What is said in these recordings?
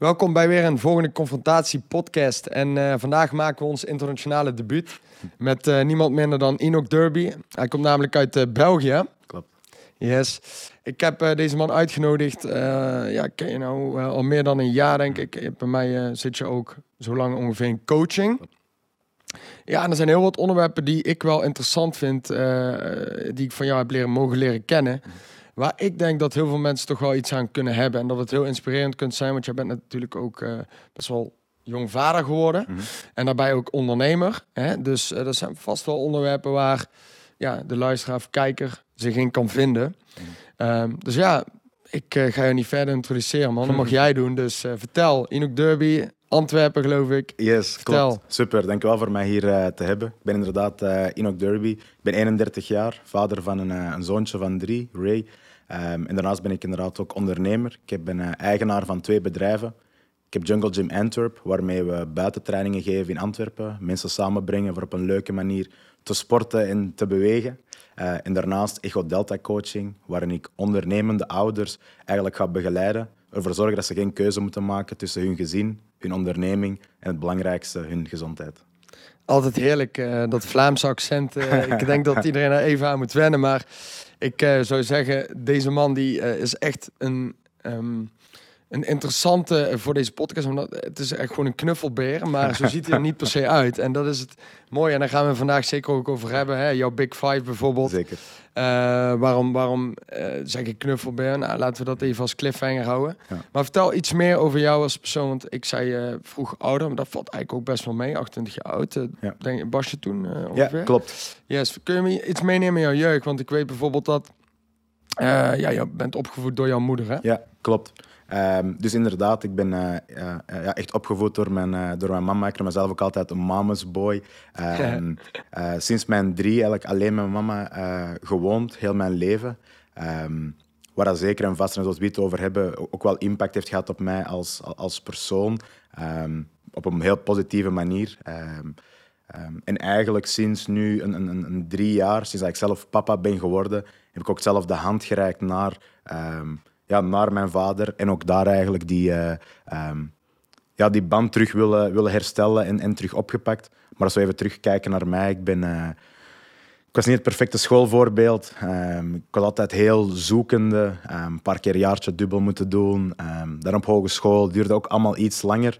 Welkom bij weer een volgende confrontatie podcast. En uh, vandaag maken we ons internationale debuut met uh, niemand minder dan Enoch Derby. Hij komt namelijk uit uh, België. Klopt. Yes. Ik heb deze man uitgenodigd. ja, ken je nou al meer dan een jaar denk ik. Bij mij zit je ook zo lang ongeveer in coaching. Ja, en er zijn heel wat onderwerpen die ik wel interessant vind, die ik van jou heb leren, mogen leren kennen. Waar ik denk dat heel veel mensen toch wel iets aan kunnen hebben. En dat het heel inspirerend kunt zijn. Want jij bent natuurlijk ook uh, best wel jong vader geworden. Mhm. En daarbij ook ondernemer. Hè? Dus uh, dat zijn vast wel onderwerpen waar ja, de luisteraar of kijker zich in kan vinden. Mhm. Um, dus ja, ik uh, ga je niet verder introduceren, man. Dat mag jij doen. Dus vertel, Inook Derby, Antwerpen, geloof ik. Yes, Vertel. klopt. Super, dankjewel voor mij hier uh, te hebben. Ik ben inderdaad uh, Enoch Derby. Ik ben 31 jaar, vader van een, uh, een zoontje van drie, Ray. Um, en daarnaast ben ik inderdaad ook ondernemer. Ik ben uh, eigenaar van twee bedrijven. Ik heb Jungle Gym Antwerp, waarmee we buitentrainingen geven in Antwerpen. Mensen samenbrengen voor op een leuke manier te sporten en te bewegen. Uh, en daarnaast Echo Delta Coaching, waarin ik ondernemende ouders eigenlijk ga begeleiden. Ervoor zorgen dat ze geen keuze moeten maken tussen hun gezin, hun onderneming en het belangrijkste, hun gezondheid. Altijd heerlijk, uh, dat Vlaamse accent. ik denk dat iedereen er even aan moet wennen. Maar ik uh, zou zeggen, deze man die uh, is echt een, um, een interessante uh, voor deze podcast. Omdat het is echt gewoon een knuffelbeer, maar zo ziet hij er niet per se uit. En dat is het mooie. En daar gaan we vandaag zeker ook over hebben. Hè? Jouw Big Five bijvoorbeeld. Zeker. waarom waarom zeg ik knuffelbeer? Nou, laten we dat even als cliffhanger houden. Maar vertel iets meer over jou als persoon. Want ik zei vroeg ouder, maar dat valt eigenlijk ook best wel mee. 28 jaar oud. ja. denk, was je toen ongeveer? Ja, klopt. Yes. Kun je me iets meenemen in jouw jeugd? Want ik weet bijvoorbeeld dat uh, ja, je bent opgevoed door jouw moeder, hè? Ja, klopt. Um, dus inderdaad, ik ben uh, ja, echt opgevoed door mijn, door mijn mama. Ik noem mezelf ook altijd een mama's boy. Um, sinds mijn drie eigenlijk alleen met mijn mama gewoond, heel mijn leven. Um, waar dat zeker en vast, en zoals we het over hebben, ook wel impact heeft gehad op mij als, als persoon. op een heel positieve manier. en eigenlijk sinds nu een, een, een, drie jaar, sinds ik zelf papa ben geworden, heb ik ook zelf de hand gereikt naar, um, ja, naar mijn vader. En ook daar eigenlijk die, uh, um, ja, die band terug willen, willen herstellen en, en terug opgepakt. Maar als we even terugkijken naar mij, ik ben... Uh, ik was niet het perfecte schoolvoorbeeld. Um, ik was altijd heel zoekende. een paar keer jaartje dubbel moeten doen. Um, dan op hogeschool duurde ook allemaal iets langer.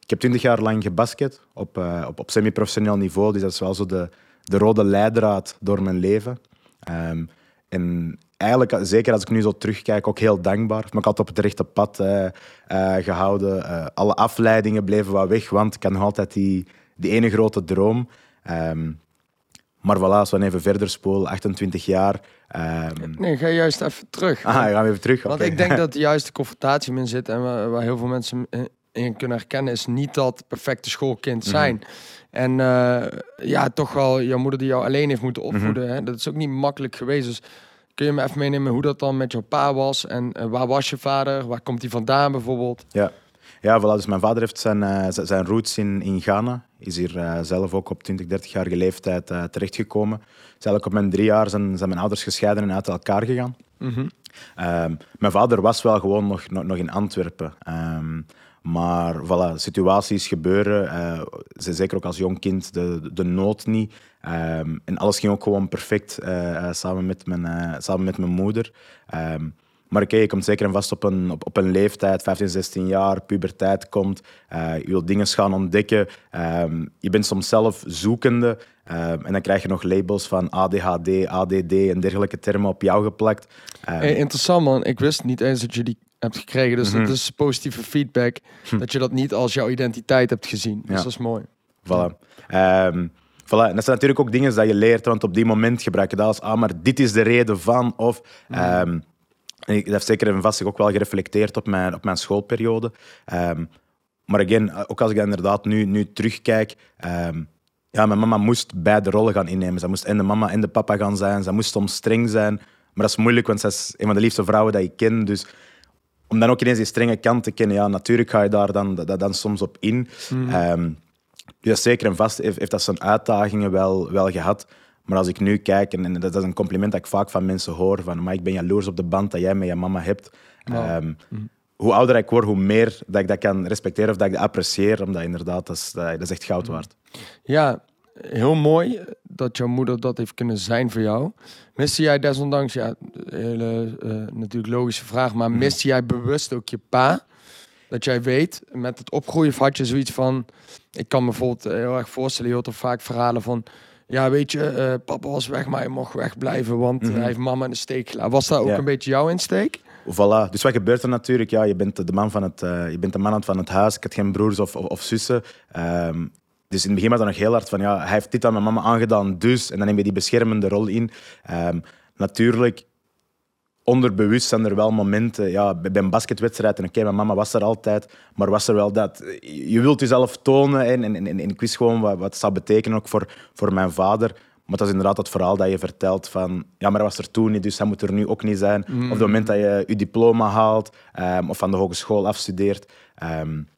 Ik heb twintig jaar lang gebasket op, uh, op, op semi-professioneel niveau. Dus dat is wel zo de, de rode leidraad door mijn leven. En eigenlijk, zeker als ik nu zo terugkijk, ook heel dankbaar. Ik me altijd op het rechte pad uh, uh, gehouden. Uh, alle afleidingen bleven wat weg, want ik had nog altijd die, die ene grote droom. Um, maar voilà, als we even verder spoelen, 28 jaar. Um... Nee, ga juist even terug. Ah, gaan we even terug. Want ik denk dat juist de confrontatie in zit en waar, waar heel veel mensen in kunnen herkennen, is niet dat perfecte schoolkind mhm. zijn. En uh, ja, toch wel jouw moeder die jou alleen heeft moeten mhm. opvoeden. hè? Dat is ook niet makkelijk geweest. Dus kun je me even meenemen hoe dat dan met jouw pa was? En uh, waar was je vader? Waar komt hij vandaan bijvoorbeeld? Ja, ja voilà, dus mijn vader heeft zijn, uh, zijn roots in, in Ghana. Is hier zelf ook op 20, 30-jarige leeftijd terechtgekomen. Is eigenlijk op mijn drie jaar zijn, zijn mijn ouders gescheiden en uit elkaar gegaan. Mm -hmm. mijn vader was wel gewoon nog, nog, nog in Antwerpen. Um, maar voilà, situaties gebeuren. Uh, zeker ook als jong kind, de, de nood niet. Um, en alles ging ook gewoon perfect uh, samen, met mijn, uh, samen met mijn moeder. Um, maar oké, je komt zeker en vast op een, op, op een leeftijd, 15, 16 jaar, puberteit komt. je wilt dingen gaan ontdekken. Um, je bent soms zelf zoekende. en dan krijg je nog labels van ADHD, ADD en dergelijke termen op jou geplakt. Hey, interessant man, ik wist niet eens dat je die hebt gekregen. Dus dat mhm. is positieve feedback. Hm. Dat je dat niet als jouw identiteit hebt gezien. Dus dat is mooi. Voilà. Um, voilà. En dat zijn natuurlijk ook dingen dat je leert, want op die moment gebruik je dat als, ah, maar dit is de reden van, of... Um, ik heb zeker en vast ook wel gereflecteerd op mijn, op mijn schoolperiode. Um, maar again, ook als ik inderdaad nu, nu terugkijk, ja, mijn mama moest beide rollen gaan innemen. Ze moest en de mama en de papa gaan zijn. Ze moest soms streng zijn. Maar dat is moeilijk, want ze is een van de liefste vrouwen die ik ken. Dus om dan ook ineens die strenge kant te kennen, ja, natuurlijk ga je daar dan, dan, dan soms op in. Mm. Zeker en vast heeft, heeft dat zijn uitdagingen wel, wel gehad. Maar als ik nu kijk, en, dat is een compliment dat ik vaak van mensen hoor, van maar ik ben jaloers op de band dat jij met je mama hebt. Ehm, mhm. hoe ouder ik word, hoe meer dat ik dat kan respecteren of dat ik dat apprecieer. Omdat inderdaad, dat is, dat is echt goud waard. Ja, heel mooi dat jouw moeder dat heeft kunnen zijn voor jou. Miste jij desondanks, ja, hele uh, natuurlijk logische vraag, maar miste jij bewust ook je pa? Dat jij weet, met het opgroeien had je zoiets van, ik kan me bijvoorbeeld heel erg voorstellen, je hoort er vaak verhalen van, ja, weet je, uh, papa was weg, maar hij mocht wegblijven, want hij heeft mama in de steek gelaten. Was dat ook een beetje jouw insteek? Voilà. Dus wat gebeurt er natuurlijk? Ja, je bent de man van het, uh, je bent de man van het huis. Ik had geen broers of, of, of zussen. Um, dus in het begin was dat nog heel hard van, ja, hij heeft dit aan mijn mama aangedaan, dus. En dan neem je die beschermende rol in. Um, natuurlijk, onderbewust zijn er wel momenten, ja, bij een basketwedstrijd, en oké, mijn mama was er altijd, maar was er wel dat, je wilt jezelf tonen en, en, en, en ik wist gewoon wat, wat het zou betekenen ook voor, voor mijn vader. Maar dat is inderdaad het verhaal dat je vertelt van ja, maar hij was er toen niet, dus hij moet er nu ook niet zijn. Mm. Of op het moment dat je je diploma haalt um, of van de hogeschool afstudeert. Um,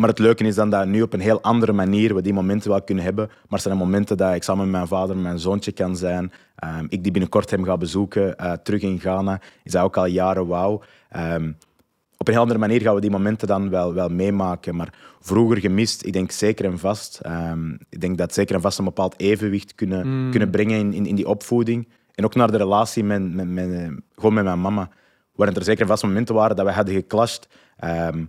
maar het leuke is dan dat nu op een heel andere manier we die momenten wel kunnen hebben. Maar er zijn momenten dat ik samen met mijn vader en mijn zoontje kan zijn. Um, ik die binnenkort hem ga bezoeken, uh, terug in Ghana. Is dat ook al jaren wauw. Um, op een heel andere manier gaan we die momenten dan wel, wel meemaken. Maar vroeger gemist, ik denk zeker en vast. Um, ik denk dat zeker en vast een bepaald evenwicht kunnen, mm. kunnen brengen in, in, in, die opvoeding. En ook naar de relatie met, met, met, gewoon met mijn mama. Waarin er zeker en vast momenten waren dat we hadden geclashed. Um,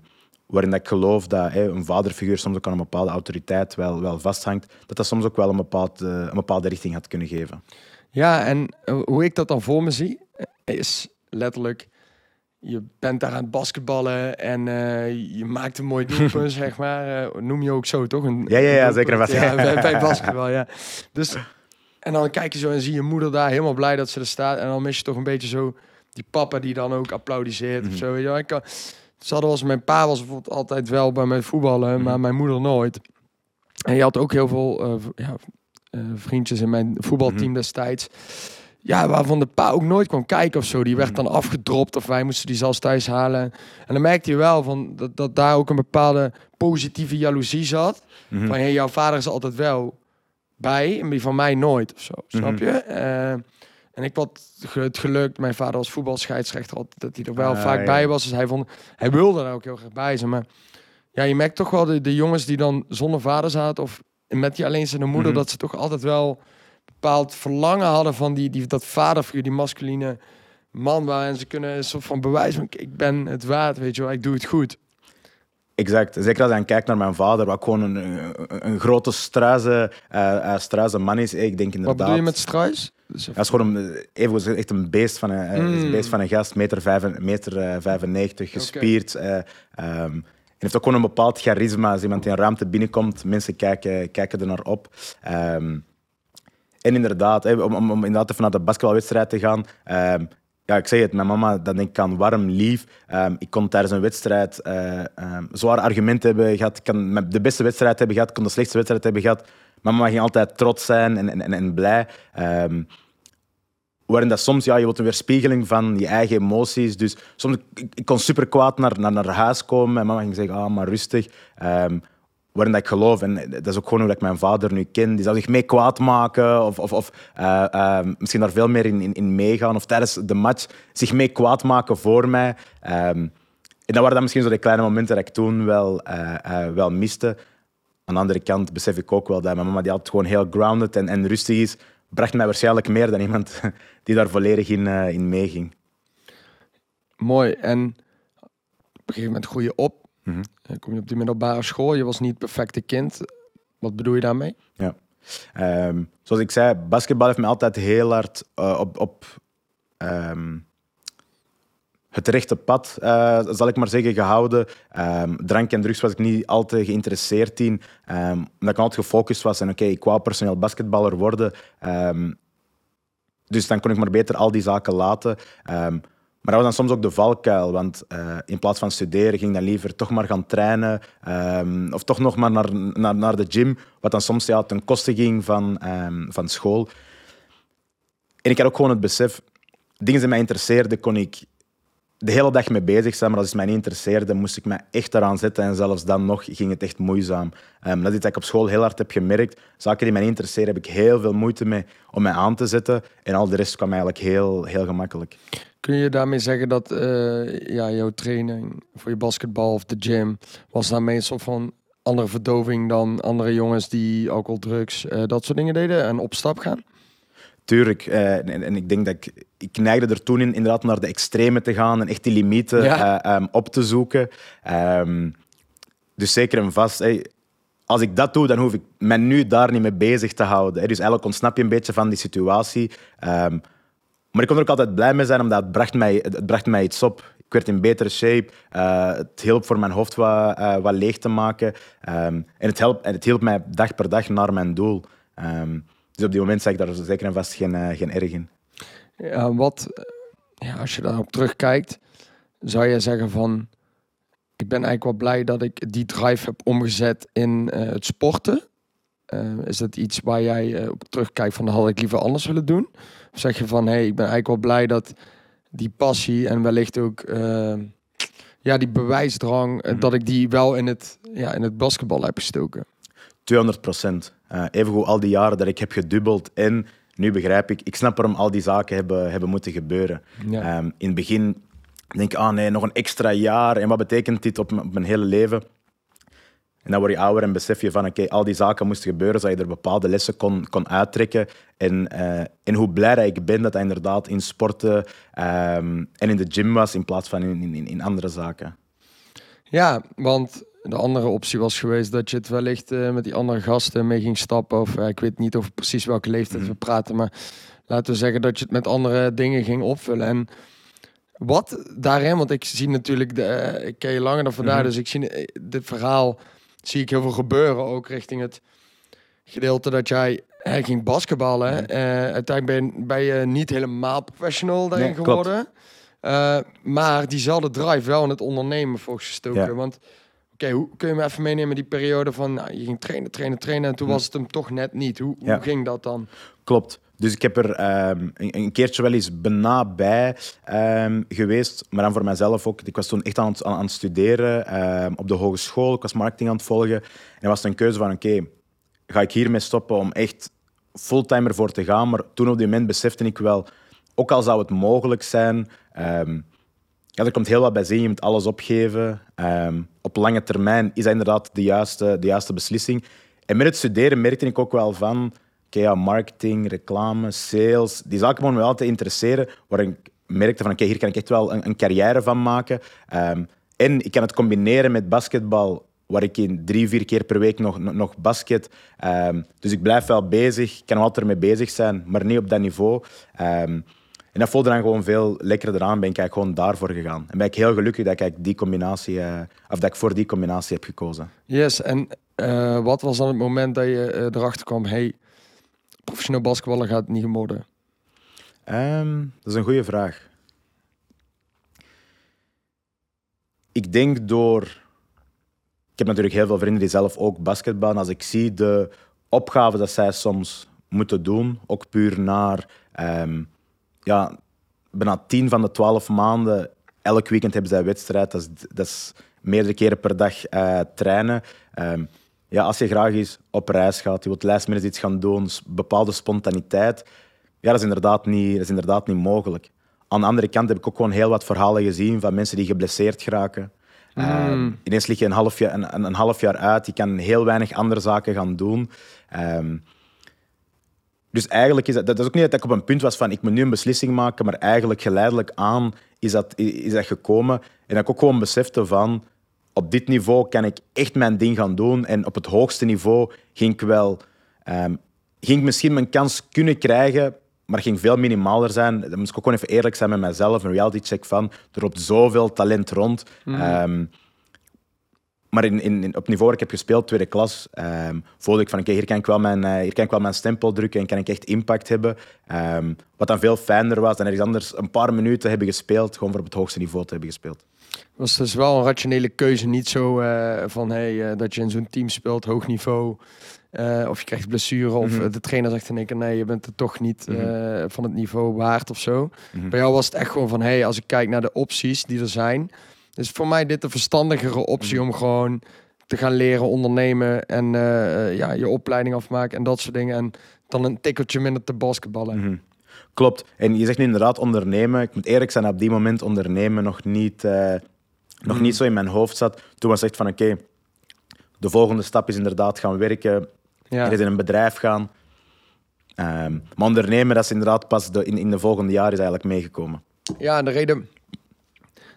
waarin ik geloof dat hè, een vaderfiguur soms ook aan een bepaalde autoriteit wel, wel vasthangt, dat dat soms ook wel een, bepaald, uh, een bepaalde richting had kunnen geven. Ja, en hoe ik dat dan voor me zie, is letterlijk je bent daar aan het basketballen en uh, je maakt een mooi doelpunt, zeg maar. Uh, noem je ook zo, toch? Een, ja, ja, ja zeker. Wat. Ja, bij, bij basketbal, ja. Dus, en dan kijk je zo en zie je moeder daar helemaal blij dat ze er staat. En dan mis je toch een beetje zo die papa die dan ook applaudisseert mm -hmm. of zo. Ja, ik kan, ze hadden was, mijn pa was bijvoorbeeld altijd wel bij mij voetballen, mm maar mijn moeder nooit. En je had ook heel veel uh, ja, vriendjes in mijn voetbalteam mm destijds ja, waarvan de pa ook nooit kwam kijken of zo. Die werd dan afgedropt of wij moesten die zelfs thuis halen. En dan merkte je wel van dat, dat daar ook een bepaalde positieve jaloezie zat. Van hey, jouw vader is altijd wel bij en die van mij nooit of zo. Snap mhm. je? Uh, en ik had het geluk, mijn vader was voetbalscheidsrechter, dat hij er wel ah, vaak ja. bij was. Dus hij, vond, hij wilde er ook heel graag bij zijn. Maar ja, je merkt toch wel de, de jongens die dan zonder vader zaten of met die alleen zijn moeder, mm -hmm. dat ze toch altijd wel bepaald verlangen hadden van die, die, dat vaderfiguur, die masculine man, waarin ze kunnen een soort van bewijs van ik ben het waard, weet je wel, ik doe het goed. Exact. Zeker als je kijkt naar mijn vader, wat gewoon een, een, een grote struize, uh, struize man is. Ik denk inderdaad... Wat bedoel je met struis? Dus hij is gewoon een, even echt een beest van een, mm. een beest van een gast, meter, vijf, meter uh, 95, gespierd. Okay. Uh, um, en heeft ook gewoon een bepaald charisma. Als iemand in een ruimte binnenkomt, mensen kijken, kijken er naar op. Um, en inderdaad, hè, om, om, inderdaad even naar de basketbalwedstrijd te gaan. Um, ja, ik zeg het, mijn mama, dat denk ik aan warm, lief. Um, ik kon tijdens een wedstrijd uh, um, zware argumenten hebben gehad. Ik kan de beste wedstrijd hebben gehad, ik kon de slechtste wedstrijd hebben gehad. Mijn mama ging altijd trots zijn en, en, en blij. Um, waarin dat soms, ja, je wilt een weerspiegeling van je eigen emoties. Dus soms, ik, kon super kwaad naar, naar, naar huis komen. Mijn mama ging zeggen, ah, maar rustig. Um, waarin dat ik geloof. En dat is ook gewoon hoe ik mijn vader nu ken. Die zou zich mee kwaad maken of, of, of uh, uh, misschien daar veel meer in, in, in, meegaan. Of tijdens de match zich mee kwaad maken voor mij. En dat waren dan misschien zo de kleine momenten dat ik toen wel, uh, wel miste. Aan de andere kant besef ik ook wel dat mijn mama die altijd gewoon heel grounded en, en rustig is. Bracht mij waarschijnlijk meer dan iemand die daar volledig in, in meeging. Mooi. En op een gegeven moment groei je op Mm -hmm. Kom je op die middelbare school, je was niet het perfecte kind. Wat bedoel je daarmee? Ja. Um, zoals ik zei, basketbal heeft me altijd heel hard uh, op, op um, het rechte pad, uh, zal ik maar zeggen, gehouden. Um, drank en drugs was ik niet al te geïnteresseerd in. omdat ik altijd gefocust was en oké, ik wou personeel basketballer worden. dus dan kon ik maar beter al die zaken laten. Maar dat was dan soms ook de valkuil, want uh, in plaats van studeren ging dan liever toch maar gaan trainen um, of toch nog maar naar, naar, naar de gym, wat dan soms ja, ten koste ging van, um, van school. En ik had ook gewoon het besef, dingen die mij interesseerden, kon ik de hele dag mee bezig zijn, maar als het mij niet interesseerde, moest ik me echt eraan zetten. En zelfs dan nog ging het echt moeizaam. Um, dat is dat ik op school heel hard heb gemerkt. Zaken die mij niet interesseren, heb ik heel veel moeite mee om mij aan te zetten. En al de rest kwam eigenlijk heel, heel gemakkelijk. Kun je daarmee zeggen dat uh, ja, jouw training voor je basketbal of de gym was daarmee een soort van andere verdoving dan andere jongens die alcohol, drugs, uh, dat soort dingen deden en op stap gaan? Tuurlijk. Uh, en, en, ik denk dat ik, ik neigde er toen in inderdaad naar de extreme te gaan en echt die limieten ja. um, op te zoeken. Um, dus zeker en vast. Hey, als ik dat doe, dan hoef ik me nu daar niet mee bezig te houden. Dus eigenlijk ontsnap je een beetje van die situatie. Um, maar ik kon er ook altijd blij mee zijn, omdat het bracht mij, het bracht mij iets op. Ik werd in betere shape. Uh, het hielp voor mijn hoofd wat, uh, wat leeg te maken. Um, en het, helpt, het hielp mij dag per dag naar mijn doel. Um, dus op die moment zag ik daar zeker en vast geen, uh, geen erg in. Ja, wat, ja, als je daarop terugkijkt, zou je zeggen van... Ik ben eigenlijk wel blij dat ik die drive heb omgezet in het sporten. is dat iets waar jij op terugkijkt van... had ik liever anders willen doen? Of zeg je van, hé, hey, ik ben eigenlijk wel blij dat die passie en wellicht ook ja, die bewijsdrang, mm dat ik die wel in het, ja, in het basketbal heb gestoken. 200 procent. Uh, evengoed al die jaren dat ik heb gedubbeld en nu begrijp ik, ik snap waarom al die zaken hebben, hebben moeten gebeuren. Ja. Um, in het begin denk ik, ah nee, nog een extra jaar en wat betekent dit op, op mijn hele leven? En dan word je ouder en besef je van oké, al die zaken moesten gebeuren, zodat je er bepaalde lessen kon, kon uittrekken. En, uh, en hoe blij dat ik ben dat hij inderdaad in sporten um, en in de gym was in plaats van in, in, in andere zaken. Ja, want de andere optie was geweest dat je het wellicht uh, met die andere gasten mee ging stappen. Of uh, ik weet niet of precies welke leeftijd mm. we praten, maar laten we zeggen dat je het met andere dingen ging opvullen. En wat daarin, want ik zie natuurlijk, de, ik ken je langer dan vandaag, mm -hmm. dus ik zie dit verhaal zie ik heel veel gebeuren. Ook richting het gedeelte dat jij hij ging basketballen. Uh, uiteindelijk ben, ben, je niet helemaal professional daarin geworden. Maar diezelfde drive wel in het ondernemen volgens gestoken. Want oké, hoe kun je me even meenemen die periode van nou, je ging trainen, trainen, trainen en toen was het hem toch net niet. Hoe, hoe ging dat dan? Klopt. Dus ik heb er um, een, een, keertje wel eens bijna bij um, geweest, maar dan voor mezelf ook. Ik was toen echt aan het, aan, het studeren um, op de hogeschool. Ik was marketing aan het volgen. En er was een keuze van, oké, okay, ga ik hiermee stoppen om echt fulltime ervoor te gaan? Maar toen op die moment besefte ik wel, ook al zou het mogelijk zijn... ja, er komt heel wat bij zin, je moet alles opgeven. op lange termijn is dat inderdaad de juiste, de juiste beslissing. En met het studeren merkte ik ook wel van ja, marketing, reclame, sales. Die zaken moeten me altijd interesseren, waar ik merkte van oké, hier kan ik echt wel een, een carrière van maken. Um, en ik kan het combineren met basketbal, waar ik in drie, vier keer per week nog, nog, basket. Um, dus ik blijf wel bezig, ik kan altijd ermee bezig zijn, maar niet op dat niveau. En dat voelde dan gewoon veel lekkerder aan, ben ik eigenlijk gewoon daarvoor gegaan. En ben ik heel gelukkig dat ik die combinatie, uh, of dat ik voor die combinatie heb gekozen. Yes, en uh, wat was dan het moment dat je uh, erachter kwam, hey, professioneel basketballen gaat niet worden? Um, dat is een goede vraag. Ik denk door. Ik heb natuurlijk heel veel vrienden die zelf ook basketballen. Als ik zie de opgaven dat zij soms moeten doen, ook puur naar. Um, ja, bijna tien van de twaalf maanden, elk weekend hebben zij wedstrijd. Dat is, dat is meerdere keren per dag uh, trainen. Um, ja, als je graag eens op reis gaat, je wilt lijstminutes iets gaan doen, bepaalde spontaniteit, ja, dat is, inderdaad niet, dat is inderdaad niet mogelijk. Aan de andere kant heb ik ook gewoon heel wat verhalen gezien van mensen die geblesseerd geraken. Mm. Um, ineens lig je een half, jaar, een, een, half jaar uit, je kan heel weinig andere zaken gaan doen. Um, dus eigenlijk is dat, dat is ook niet dat ik op een punt was van ik moet nu een beslissing maken, maar eigenlijk geleidelijk aan is dat, is dat gekomen. En dat ik ook gewoon besefte van op dit niveau kan ik echt mijn ding gaan doen. En op het hoogste niveau ging ik wel... Um, ging ik misschien mijn kans kunnen krijgen, maar ging veel minimaler zijn. Dan moest ik ook gewoon even eerlijk zijn met mezelf. Een reality check van, er loopt zoveel talent rond. Mm. Um, maar in, in, op niveau waar ik heb gespeeld, tweede klas, ehm, voelde ik van oké, hier, kan ik wel mijn, uh, hier kan ik wel mijn stempel drukken en kan ik echt impact hebben. Um, wat dan veel fijner was dan ergens anders een paar minuten hebben gespeeld, gewoon voor op het hoogste niveau te hebben gespeeld. Was dus wel een rationele keuze, niet zo uh, van hey, uh, dat je in zo'n team speelt, hoog niveau, of je krijgt blessure, of mm -hmm. de trainer zegt in één keer nee, je bent er toch niet mm -hmm. van het niveau waard of zo. Mm -hmm. Bij jou was het echt gewoon van hey, als ik kijk naar de opties die er zijn, dus voor mij dit de verstandigere optie Mhm. om gewoon te gaan leren ondernemen en uh, ja, je opleiding afmaken en dat soort dingen. En dan een tikkeltje minder te basketballen. Mm -hmm. Klopt. En je zegt nu inderdaad ondernemen. Ik moet eerlijk zijn, op die moment ondernemen nog niet, uh, nog mm. niet zo in mijn hoofd zat. Toen was echt van oké, okay, de volgende stap is inderdaad gaan werken. Ja. Er is in een bedrijf gaan. Um, maar ondernemen, dat is inderdaad pas de, in, in de volgende jaren is eigenlijk meegekomen. Ja, de reden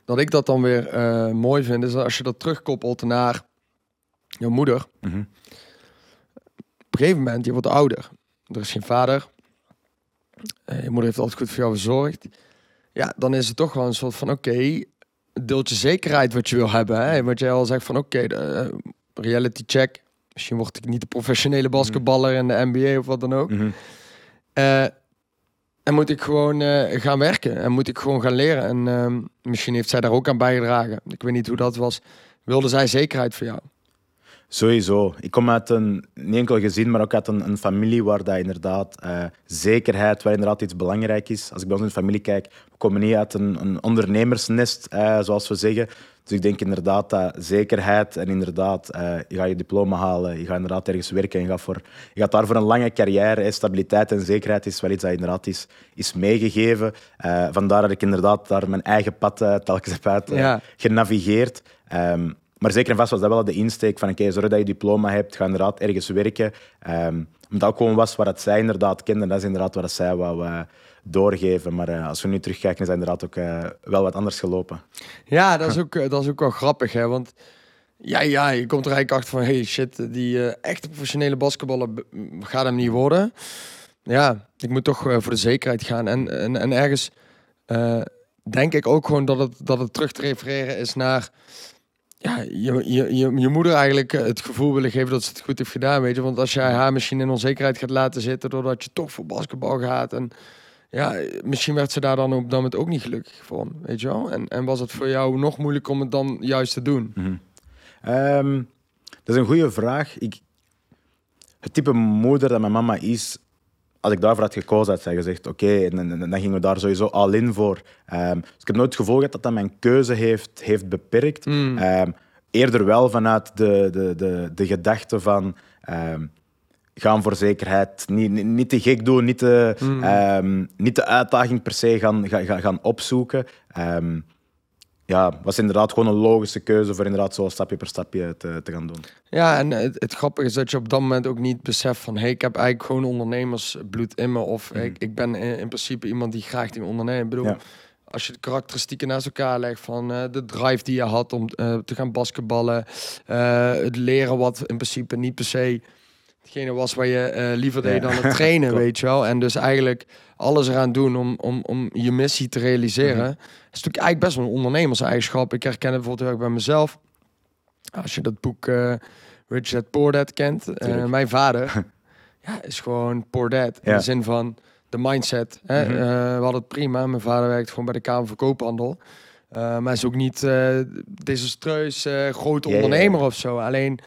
dat ik dat dan weer uh, mooi vind, is als je dat terugkoppelt naar jouw moeder. Mm -hmm. Op een gegeven moment, je wordt ouder. Er is geen vader. Uh, je moeder heeft altijd goed voor jou verzorgd. Ja, dan is het toch wel een soort van, oké, okay, deeltje zekerheid wat je wil hebben. Hè? Wat jij al zegt van, oké, okay, uh, reality check. Misschien word ik niet de professionele basketballer in de NBA of wat dan ook. Mm -hmm. En moet ik gewoon uh, gaan werken en moet ik gewoon gaan leren. En uh, misschien heeft zij daar ook aan bijgedragen. Ik weet niet hoe dat was. Wilde zij zekerheid voor jou? Sowieso. Ik kom uit een, niet enkel gezin, maar ook uit een, een familie waar dat inderdaad uh, zekerheid, waar inderdaad iets belangrijk is. Als ik bij ons in de familie kijk, we komen niet uit een, een ondernemersnest, uh, zoals we zeggen. Dus ik denk inderdaad dat zekerheid en inderdaad, uh, je gaat je diploma halen, je gaat inderdaad ergens werken en je gaat, voor, je gaat daar voor een lange carrière. Stabiliteit en zekerheid is wel iets dat inderdaad is, is meegegeven. Vandaar dat ik inderdaad daar mijn eigen pad telkens heb uit ja. genavigeerd. Um, maar zeker en vast was dat wel de insteek van oké, zorg dat je diploma hebt, ga inderdaad ergens werken. Um, omdat dat ook gewoon was wat zij inderdaad kenden, dat is inderdaad wat zij wou uh, doorgeven. Maar uh, als we nu terugkijken, is dat inderdaad ook uh, wel wat anders gelopen. Ja, dat is ook, dat is ook wel grappig, hè? want ja, ja, je komt er eigenlijk achter van hey shit, die echte professionele basketballer gaat hem niet worden. Ja, ik moet toch voor de zekerheid gaan. En, en, en ergens denk ik ook gewoon dat het, dat het terug te refereren is naar ja, je, je, je, je moeder eigenlijk het gevoel willen geven dat ze het goed heeft gedaan, weet je. Want als jij haar misschien in onzekerheid gaat laten zitten doordat je toch voor basketbal gaat en ja, misschien werd ze daar dan op dat moment ook niet gelukkig van, weet je wel. En, en was het voor jou nog moeilijker om het dan juist te doen? Mm -hmm. um, dat is een goede vraag. Ik, het type moeder dat mijn mama is, als ik daarvoor had gekozen, had zij gezegd: Oké, okay, en, en, dan gingen we daar sowieso al in voor. Um, dus ik heb nooit het gevoel gehad dat dat mijn keuze heeft, heeft beperkt. Mm. Um, eerder wel vanuit de, de, de, de gedachte van. Um, gaan voor zekerheid, niet, niet, niet te gek doen, niet de, mm. niet de uitdaging per se gaan, gaan, gaan opzoeken. Ja, was inderdaad gewoon een logische keuze voor inderdaad zo stapje per stapje te, te gaan doen. Ja, en het, het, grappige is dat je op dat moment ook niet beseft van... hey, ik heb eigenlijk gewoon ondernemersbloed in me. Of mm. ik, ik ben in, in, principe iemand die graag die ondernemen. Ik bedoel, ja. als je de karakteristieken naast elkaar legt... van uh, de drive die je had om uh, te gaan basketballen... Uh, het leren wat in principe niet per se hetgene was waar je liever deed ja. dan het trainen, weet je wel. En dus eigenlijk alles eraan doen om, om, om je missie te realiseren... Mhm. Mm -hmm. is natuurlijk eigenlijk best wel een ondernemerseigenschap. Ik herken het bijvoorbeeld heel erg bij mezelf. Als je dat boek uh, Rich Dad Poor Dad kent, uh, mijn vader ja, is gewoon poor dad. In de zin van de mindset. Hè? Mhm. We hadden het prima. Mijn vader werkt gewoon bij de Kamer van Koophandel. Uh, maar hij is ook niet desastreus grote ondernemer of zo. Alleen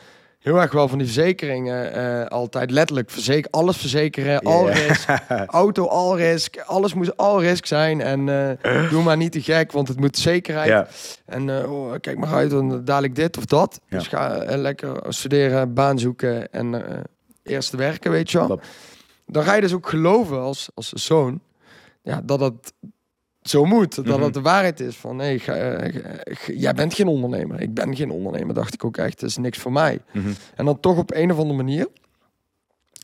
heel erg wel van die verzekeringen. uh, altijd letterlijk verzeker, alles verzekeren, all risk, auto all risk. Alles moet all risk zijn. En uh, doe maar niet te gek, want het moet zekerheid. En uh, oh, kijk maar uit, dan dadelijk dit of dat. Ja. Dus ga lekker studeren, baan zoeken en eerst werken, weet je wel. Dan ga je dus ook geloven als, als zoon ja, dat het zo moet. Dat Mhm. het de waarheid is van, nee, eh, g- jij bent geen ondernemer. Ik ben geen ondernemer, dacht ik ook echt. Dat is niks voor mij. Mhm. En dan toch op een of andere manier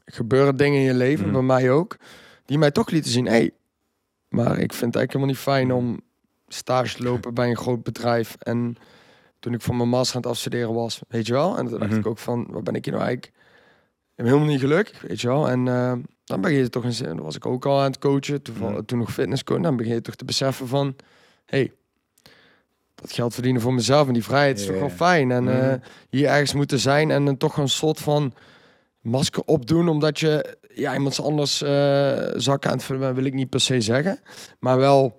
gebeuren dingen in je leven, Mhm. bij mij ook, die mij toch lieten zien, hey, maar ik vind het eigenlijk helemaal niet fijn om stage te lopen bij een groot bedrijf. En toen ik voor mijn master aan het afstuderen was, weet je wel. En toen dacht ik ook van, waar ben ik hier nou eigenlijk helemaal niet gelukkig, weet je wel. En eh, dan begin je toch, eens, dan was ik ook al aan het coachen, toen, Mhm. toen nog fitnesscoach, dan begin je toch te beseffen van, hé, hey, dat geld verdienen voor mezelf en die vrijheid is toch wel fijn. En Mhm. eh, hier ergens moeten zijn en dan toch een soort van masker opdoen, omdat je ja, iemand anders eh zak aan het vullen bent, wil ik niet per se zeggen. Maar wel,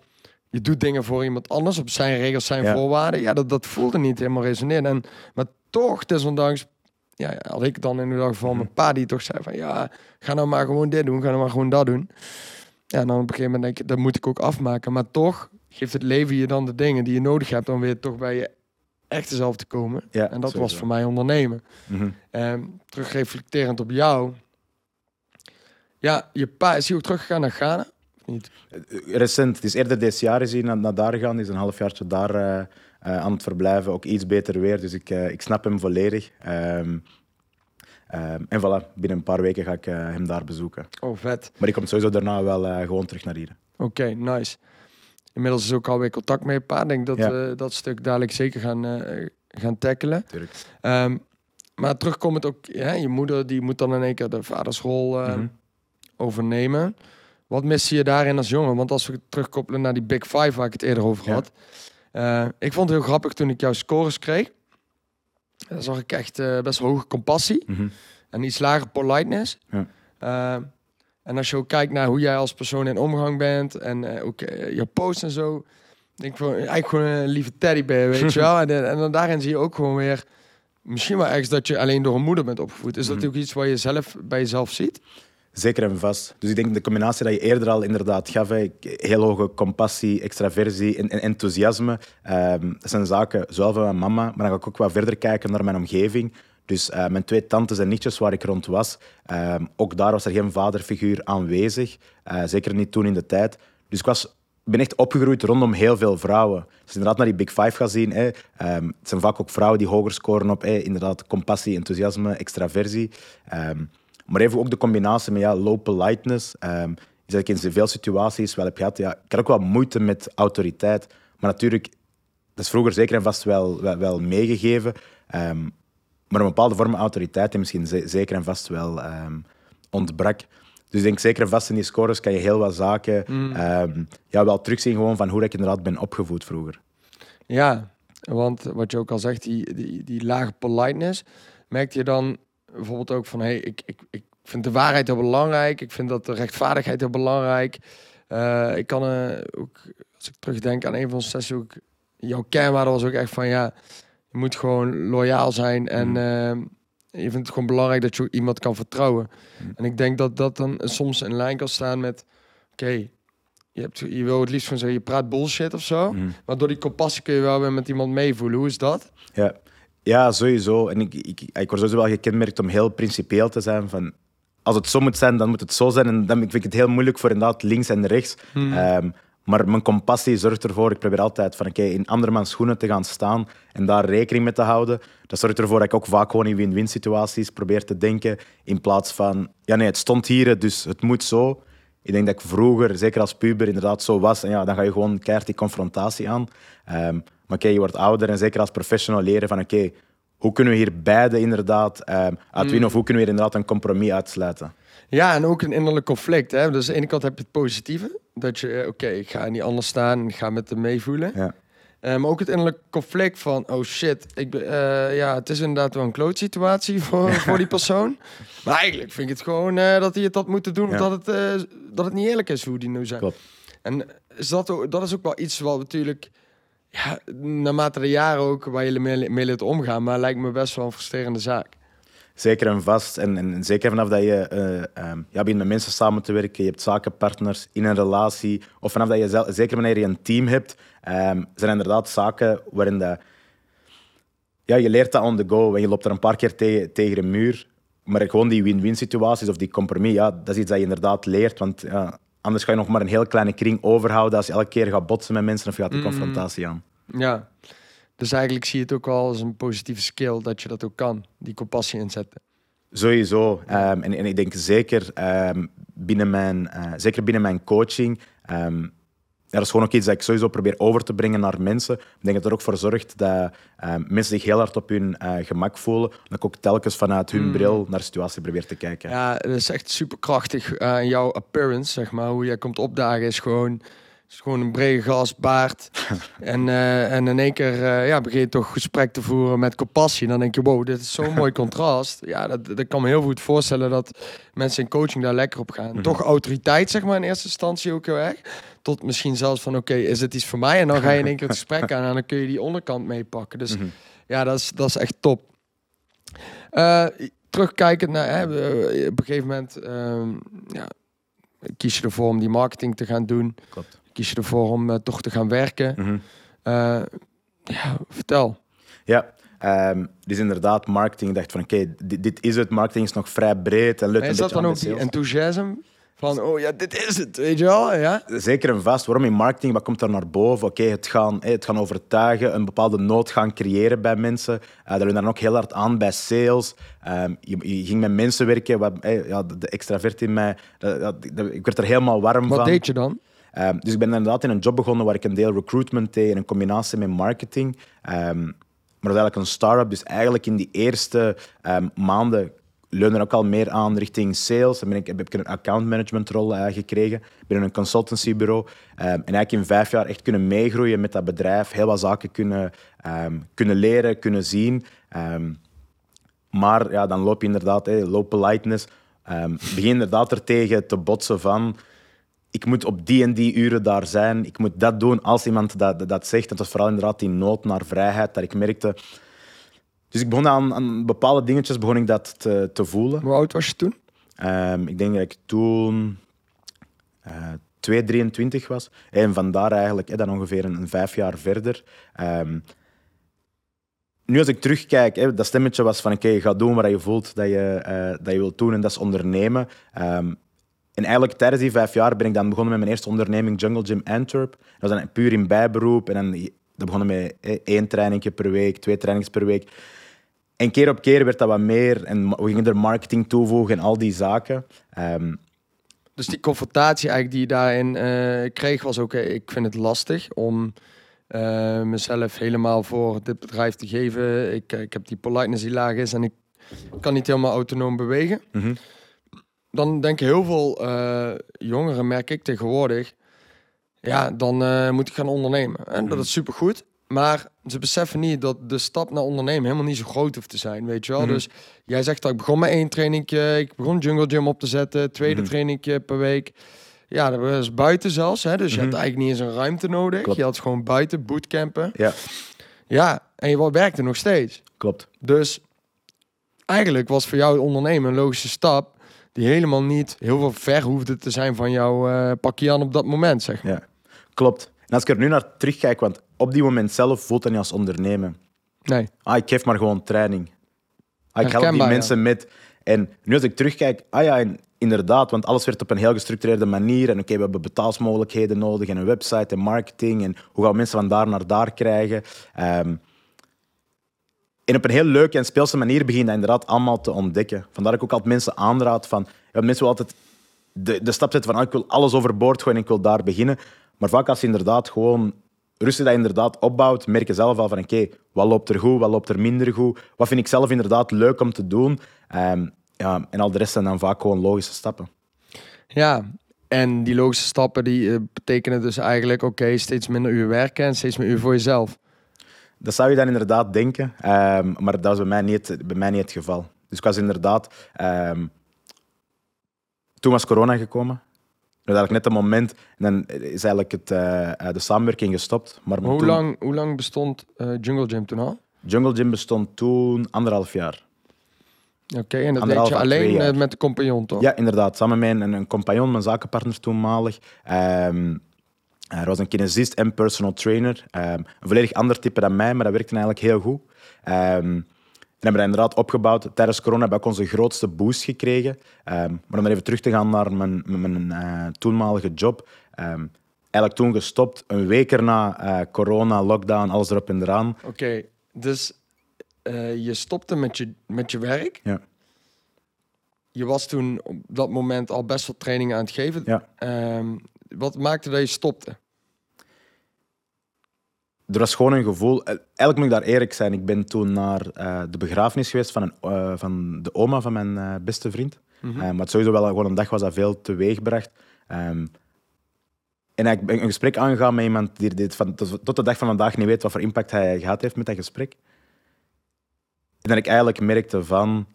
je doet dingen voor iemand anders op zijn regels, zijn Ja. voorwaarden. Ja, dat, dat voelde niet helemaal resoneren. En, maar toch, desondanks, ja, had ik dan in ieder geval Mhm. mijn pa die toch zei van, ja, ga nou maar gewoon dit doen, ga nou maar gewoon dat doen. Ja, en dan op een gegeven moment denk ik, dat moet ik ook afmaken. Maar toch geeft het leven je dan de dingen die je nodig hebt om weer toch bij je echte zelf te komen. Ja, en dat was voor mij ondernemen. Mhm. Ehm terugreflecterend op jou. Ja, je pa is hij ook teruggegaan naar Ghana? Of niet? Eh, Recent, het is eerder dit jaar is hij naar, naar daar gegaan. Is een halfjaartje daar eh, eh, aan het verblijven. Ook iets beter weer, dus ik, eh, ik snap hem volledig. Ehm, ehm, en voilà, binnen een paar weken ga ik eh, hem daar bezoeken. Oh, vet. Maar ik kom sowieso daarna wel gewoon terug naar hier. Oké, nice. Inmiddels is ook alweer contact met je pa. Ik denk dat Ja. we dat stuk dadelijk zeker gaan, gaan tackelen. Tuurlijk. Ehm, maar terugkomend ook, ja, je moeder die moet dan in één keer de vadersrol Mhm. overnemen. Wat miste je daarin als jongen? Want als we terugkoppelen naar die Big Five waar ik het eerder over Ja. Eh, ik vond het heel grappig toen ik jouw scores kreeg. Dan zag ik echt eh, best hoge compassie Mhm. en iets lager politeness. Ja. Eh, en als je ook kijkt naar hoe jij als persoon in omgang bent en ook je post en zo, denk ik van eigenlijk gewoon een lieve teddybeer, weet je wel. En, en dan daarin zie je ook gewoon weer, misschien wel ergens dat je alleen door een moeder bent opgevoed. Is dat Mhm. ook iets wat je zelf bij jezelf ziet? Zeker en vast. Dus ik denk de combinatie dat je eerder al inderdaad gaf, heel hoge compassie, extraversie en, en enthousiasme, ehm, dat zijn zaken zowel van mijn mama, maar dan ga ik ook wat verder kijken naar mijn omgeving. Dus eh, mijn twee tantes en nichtjes waar ik rond was, ehm, ook daar was er geen vaderfiguur aanwezig. Eh, zeker niet toen in de tijd. Dus ik was, ben echt opgegroeid rondom heel veel vrouwen. Dus inderdaad naar die Big Five gaan zien. Hè. Ehm, het zijn vaak ook vrouwen die hoger scoren op inderdaad compassie, enthousiasme, extraversie. Maar even ook de combinatie met ja, low politeness. is dat ik in veel situaties wel heb gehad. Ja, ik had ook wel moeite met autoriteit. Maar natuurlijk, dat is vroeger zeker en vast wel, wel, wel meegegeven. Ehm, maar een bepaalde vorm van autoriteit die misschien ze- zeker en vast wel ehm, ontbrak. Dus ik denk zeker en vast in die scores kan je heel wat zaken ehm, ja, wel terugzien gewoon van hoe ik inderdaad ben opgevoed vroeger. Ja, want wat je ook al zegt, die, die, die lage politeness, merkte je dan bijvoorbeeld ook van, hey, ik, ik, ik vind de waarheid heel belangrijk, ik vind dat de rechtvaardigheid heel belangrijk. Eh, ik kan eh, ook, als ik terugdenk aan een van onze sessies, ook, jouw kernwaarde was ook echt van, ja, je moet gewoon loyaal zijn en Mhm. eh, je vindt het gewoon belangrijk dat je iemand kan vertrouwen. Mhm. En ik denk dat dat dan soms in lijn kan staan met, oké, je, hebt, je wil het liefst van zeggen, je praat bullshit of zo. Mhm. Maar door die compassie kun je wel weer met iemand meevoelen. Hoe is dat? Ja, ja sowieso. En ik, ik, ik word sowieso wel gekenmerkt om heel principieel te zijn. Van, als het zo moet zijn, dan moet het zo zijn. En dan vind ik het heel moeilijk voor inderdaad links en rechts. Ehm, maar mijn compassie zorgt ervoor, ik probeer altijd van, oké, in andermans schoenen te gaan staan en daar rekening mee te houden. Dat zorgt ervoor dat ik ook vaak gewoon in win-win situaties probeer te denken. In plaats van, ja nee, het stond hier, dus het moet zo. Ik denk dat ik vroeger, zeker als puber, inderdaad zo was. En ja, dan ga je gewoon keihard die confrontatie aan. Ehm, maar oké, je wordt ouder en zeker als professional leren van oké, hoe kunnen we hier beide inderdaad ehm uitwinnen of hoe kunnen we hier inderdaad een compromis uitsluiten. Ja, en ook een innerlijk conflict. Hè? Dus aan de ene kant heb je het positieve. Dat je, eh, oké, ik ga niet anders staan en ik ga met hem meevoelen. Ja. Eh, maar ook het innerlijk conflict van, oh shit, ik eh, ja, het is inderdaad wel een klootsituatie voor, voor die persoon. Maar eigenlijk vind ik het gewoon dat hij het had moeten doen, Ja. omdat het, dat het niet eerlijk is hoe die nu zijn. Klopt. En is dat, ook, dat is ook wel iets wat natuurlijk, ja, naarmate de jaren ook, waar je mee, omgaan, maar lijkt me best wel een frustrerende zaak. Zeker en vast. En, en zeker vanaf dat je ehm, ja, begint met mensen samen te werken, je hebt zakenpartners in een relatie, of vanaf dat je zelf, zeker wanneer je een team hebt, ehm, zijn er inderdaad zaken waarin dat, ja, je leert dat on the go en je loopt er een paar keer tegen een muur. Maar gewoon die win-win situaties of die compromis, ja, dat is iets dat je inderdaad leert. Want ja, anders ga je nog maar een heel kleine kring overhouden als je elke keer gaat botsen met mensen of je gaat die Mm. confrontatie aan. Ja, dus eigenlijk zie je het ook wel als een positieve skill dat je dat ook kan, die compassie inzetten. Sowieso. Ehm, en, en ik denk zeker, ehm, binnen mijn, eh, zeker binnen mijn coaching. ehm, dat is gewoon ook iets dat ik sowieso probeer over te brengen naar mensen. Ik denk dat het er ook voor zorgt dat ehm, mensen zich heel hard op hun eh, gemak voelen. Dat ik ook telkens vanuit hun Mm. bril naar de situatie probeer te kijken. Ja, dat is echt super krachtig. jouw appearance, zeg maar, hoe jij komt opdagen, is gewoon is gewoon een brede gast, baard. en, eh, en in één keer eh, ja, begin je toch gesprek te voeren met compassie. Dan denk je, wow, dit is zo'n mooi contrast. Ja, dat, dat kan me heel goed voorstellen dat mensen in coaching daar lekker op gaan. Mhm. Toch autoriteit, zeg maar, in eerste instantie ook heel erg. Tot misschien zelfs van, oké, is het iets voor mij? En dan ga je in één keer het gesprek aan en dan kun je die onderkant meepakken. Dus Mhm. ja, dat is, dat is echt top. Eh, terugkijkend naar, hè, op een gegeven moment ehm, ja, kies je ervoor om die marketing te gaan doen. Klopt. Kies je ervoor om eh, toch te gaan werken. Mhm. Eh, ja, vertel. Ja, ehm, dus inderdaad, marketing. Dacht van oké, dit, dit is het. Marketing is nog vrij breed. En lukt En is dat dan ook die enthousiasme? Van, oh ja, dit is het, weet je wel? Ja? Zeker en vast. Waarom in marketing? Wat komt daar naar boven? Oké, het, gaan, eh, het gaan overtuigen, een bepaalde nood gaan creëren bij mensen. Uh, dat dan ook heel hard aan bij sales. Ehm, je, je ging met mensen werken. Wat, ja, de, de extravert in mij, dat, ik werd er helemaal warm Wat van. deed je dan? Ehm, dus ik ben inderdaad in een job begonnen waar ik een deel recruitment deed in een combinatie met marketing. Ehm, maar dat is eigenlijk een start-up. Dus eigenlijk in die eerste ehm, maanden leunde ook al meer aan richting sales. Dan ben ik, heb ik een account management rol eh, gekregen binnen een consultancybureau. Ehm, en eigenlijk in vijf jaar echt kunnen meegroeien met dat bedrijf. Heel wat zaken kunnen, kunnen leren, kunnen zien. Maar ja, dan loop je inderdaad, hey, low politeness. begin inderdaad er tegen te botsen van ik moet op die en die uren daar zijn. Ik moet dat doen als iemand dat, dat, dat zegt. En het was vooral inderdaad die nood naar vrijheid dat ik merkte. Dus ik begon aan, aan bepaalde dingetjes begon ik dat te, te voelen. Hoe oud was je toen? Ehm, ik denk dat ik toen eh 2, 23 was. En vandaar eigenlijk hè, dan ongeveer een, een vijf jaar verder. Ehm, nu als ik terugkijk, hè, dat stemmetje was van oké, ga doen wat je voelt dat je, eh, dat je wilt doen en dat is ondernemen. Ehm, en eigenlijk tijdens die vijf jaar ben ik dan begonnen met mijn eerste onderneming, Jungle Gym Antwerp. Dat was dan puur in bijberoep. En dan dat begonnen met eh, één trainingje per week, twee trainings per week. En keer op keer werd dat wat meer. En we gingen er marketing toevoegen en al die zaken. Ehm, Dus die confrontatie eigenlijk die je daarin eh, kreeg was ook, ik vind het lastig om eh, mezelf helemaal voor dit bedrijf te geven. Ik, ik heb die politeness die laag is en ik kan niet helemaal autonoom bewegen. mhm. Dan denken heel veel eh, jongeren, merk ik tegenwoordig, ja, dan eh, moet ik gaan ondernemen. En dat is supergoed. Maar ze beseffen niet dat de stap naar ondernemen helemaal niet zo groot hoeft te zijn, weet je wel. Mhm. Dus jij zegt dat ik begon met één trainingje, ik begon Jungle Gym op te zetten, tweede Mhm. trainingje per week. Ja, dat was buiten zelfs, hè. Dus je Mhm. had eigenlijk niet eens een ruimte nodig. Klopt. Je had gewoon buiten bootcampen. Ja, Ja, en je werkte nog steeds. klopt. Dus eigenlijk was voor jou ondernemen een logische stap die helemaal niet heel veel ver hoefde te zijn van jouw eh pakje aan op dat moment, zeg maar. Ja, klopt. En als ik er nu naar terugkijk, want op die moment zelf voelt dat niet als ondernemen. Nee. Ah, ik geef maar gewoon training. Ah, ik help die ja. mensen met. En nu als ik terugkijk, ah ja, en inderdaad, want alles werd op een heel gestructureerde manier. En oké, we hebben betaalsmogelijkheden nodig en een website en marketing. En hoe gaan we mensen van daar naar daar krijgen? Ehm, en op een heel leuke en speelse manier begin je dat inderdaad allemaal te ontdekken. Vandaar dat ik ook altijd mensen aanraad van... Ja, mensen willen altijd de, de stap zetten van ah, ik wil alles overboord gooien en ik wil daar beginnen. Maar vaak als je inderdaad gewoon rustig dat inderdaad opbouwt, merk je zelf al van oké, wat loopt er goed, wat loopt er minder goed, wat vind ik zelf inderdaad leuk om te doen. Ehm, ja, en al de rest zijn dan vaak gewoon logische stappen. Ja, en die logische stappen die eh, betekenen dus eigenlijk, oké, steeds minder uur werken en steeds meer uur voor jezelf. Dat zou je dan inderdaad denken, ehm, maar dat was bij mij niet, bij mij niet het geval. Dus ik was inderdaad... ehm, toen was corona gekomen. Dat eigenlijk net het moment, en dan is eigenlijk het, eh, eh, de samenwerking gestopt. Maar Maar hoe, toen- lang, hoe lang bestond eh, Jungle Gym toen al? Jungle Gym bestond toen anderhalf jaar. Oké, en dat deed je alleen met, de compagnon, toch? Ja, inderdaad. Samen met een, een compagnon, mijn zakenpartner toenmalig. Ehm hij was een kinesist en personal trainer. Ehm, een volledig ander type dan mij, maar dat werkte eigenlijk heel goed. Ehm, en hebben dat inderdaad opgebouwd. Tijdens corona hebben we ook onze grootste boost gekregen. Ehm, maar om dan even terug te gaan naar mijn, mijn eh, toenmalige job. Eigenlijk toen gestopt, een week erna eh, corona, lockdown, alles erop en eraan. Oké, dus eh, je stopte met je, met je werk. Ja. Je was toen op dat moment al best wel trainingen aan het geven. Ja. Wat maakte dat je stopte? Er was gewoon een gevoel. Eigenlijk moet ik daar eerlijk zijn. Ik ben toen naar eh, de begrafenis geweest van, een, eh, van de oma van mijn eh, beste vriend. Eh, maar het sowieso wel gewoon een dag was dat veel teweegbracht. Ehm En ik ben een gesprek aangegaan met iemand die dit van, tot, tot de dag van vandaag niet weet wat voor impact hij gehad heeft met dat gesprek. En dat ik eigenlijk merkte van,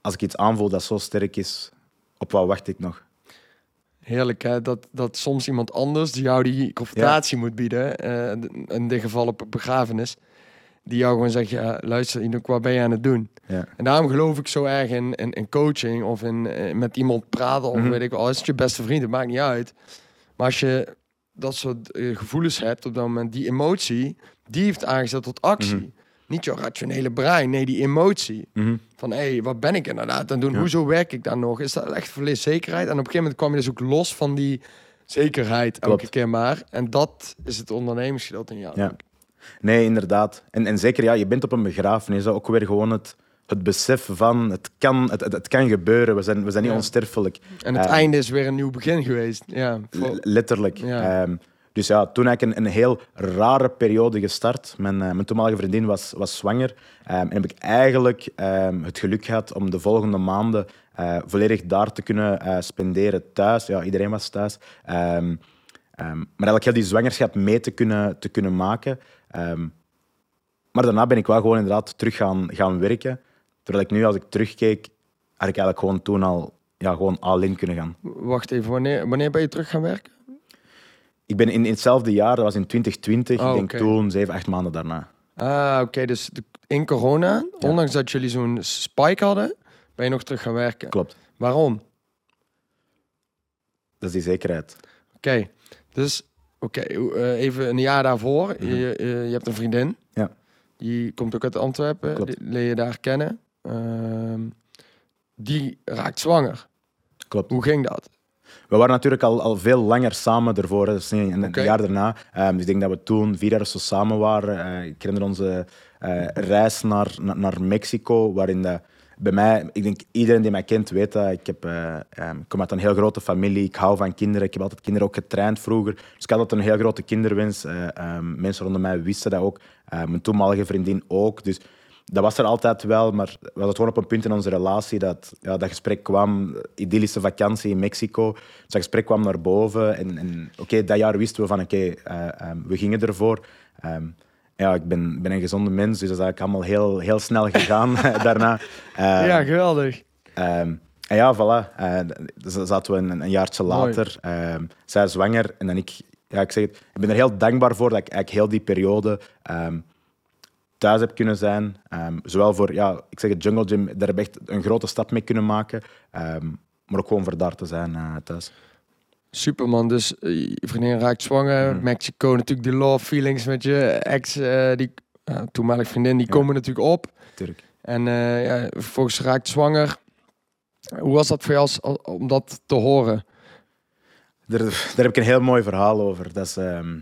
als ik iets aanvoel dat zo sterk is, op wat wacht ik nog? Heerlijk, hè? Dat, dat soms iemand anders die jou die confrontatie moet bieden, eh, in dit geval op een begrafenis, die jou gewoon zegt, ja, luister, Inouk, wat ben je aan het doen? Ja. En daarom geloof ik zo erg in, in, in coaching of in, eh, met iemand praten of Mhm. weet ik wel, al is het je beste vriend, het maakt niet uit. Maar als je dat soort eh, gevoelens hebt op dat moment, die emotie, die heeft aangezet tot actie. Mhm. Niet jouw rationele brein, nee, die emotie. Mhm. Van, hé, hey, wat ben ik inderdaad aan doen? Ja. Hoezo werk ik dan nog? Is dat echt verlies zekerheid? En op een gegeven moment kwam je dus ook los van die zekerheid elke Klopt. keer maar. En dat is het ondernemersgedeelte in jou. Ja. Nee, inderdaad. En, en zeker, ja, je bent op een begrafenis. Ook weer gewoon het, het besef van, het kan, het, het, het kan gebeuren. We zijn, we zijn niet Ja. onsterfelijk. En het Eh, einde is weer een nieuw begin geweest. Ja, voor- Letterlijk. Ja. Ehm, dus ja, toen heb ik een, een heel rare periode gestart. Mijn, eh, mijn toenmalige vriendin was, was zwanger. Ehm, en heb ik eigenlijk ehm, het geluk gehad om de volgende maanden eh, volledig daar te kunnen eh, spenderen thuis. Ja, iedereen was thuis. Ehm, maar eigenlijk heel die zwangerschap mee te kunnen, te kunnen maken. Maar daarna ben ik wel gewoon inderdaad terug gaan, gaan werken. Terwijl ik nu, als ik terugkeek, had ik eigenlijk gewoon toen al ja, gewoon all in kunnen gaan. Wacht even, wanneer, wanneer ben je terug gaan werken? Ik ben in, in hetzelfde jaar, dat was in 2020, Oh, ik denk oké. toen zeven, acht maanden daarna. Ah, oké. dus in corona, ondanks dat jullie zo'n spike hadden, ben je nog terug gaan werken. Klopt, Waarom? dat is die zekerheid. Oké, dus oké, eh, even een jaar daarvoor. Mhm. je, eh, je hebt een vriendin. Ja. Die komt ook uit Antwerpen. Klopt. Die leer je daar kennen. Ehm, die raakt zwanger. Klopt. Hoe ging dat? We waren natuurlijk al, al veel langer samen ervoor, hè. niet een, jaar daarna. Ehm, dus ik denk dat we toen vier jaar of zo samen waren. Eh, ik herinner onze eh, reis naar, naar, naar Mexico, waarin dat bij mij, ik denk iedereen die mij kent weet dat ik, heb, eh, ehm, kom uit een heel grote familie. Ik hou van kinderen. Ik heb altijd kinderen ook getraind vroeger. Dus ik had altijd een heel grote kinderwens. Eh, ehm, mensen rondom mij wisten dat ook. Mijn toenmalige vriendin ook. Dus dat was er altijd wel, maar we hadden gewoon op een punt in onze relatie dat ja, dat gesprek kwam, idyllische vakantie in Mexico. Dus dat gesprek kwam naar boven. En, en oké, dat jaar wisten we van oké, eh, ehm, we gingen ervoor. Ehm, ja, ik ben, ben een gezonde mens, dus dat is eigenlijk allemaal heel, heel snel gegaan daarna. Ehm, ja, geweldig. En ja, voilà. Eh, dus dan zaten we een, een jaartje Mooi. later. Zij zwanger en dan ik... Ja, ik zeg het, ik ben er heel dankbaar voor dat ik eigenlijk heel die periode thuis heb kunnen zijn. Ehm, zowel voor, ja, ik zeg het, Jungle Gym, daar heb ik echt een grote stap mee kunnen maken. Ehm, maar ook gewoon voor daar te zijn eh, thuis. Superman, dus eh, je vriendin raakt zwanger. Mhm. Mexico natuurlijk die love feelings met je ex, eh, die uh, toenmalig vriendin, die Ja. komen natuurlijk op. Tuurlijk. En eh, ja, vervolgens raakt zwanger. Hoe was dat voor jou als, al- om dat te horen? Daar, daar heb ik een heel mooi verhaal over. Dat is, ehm,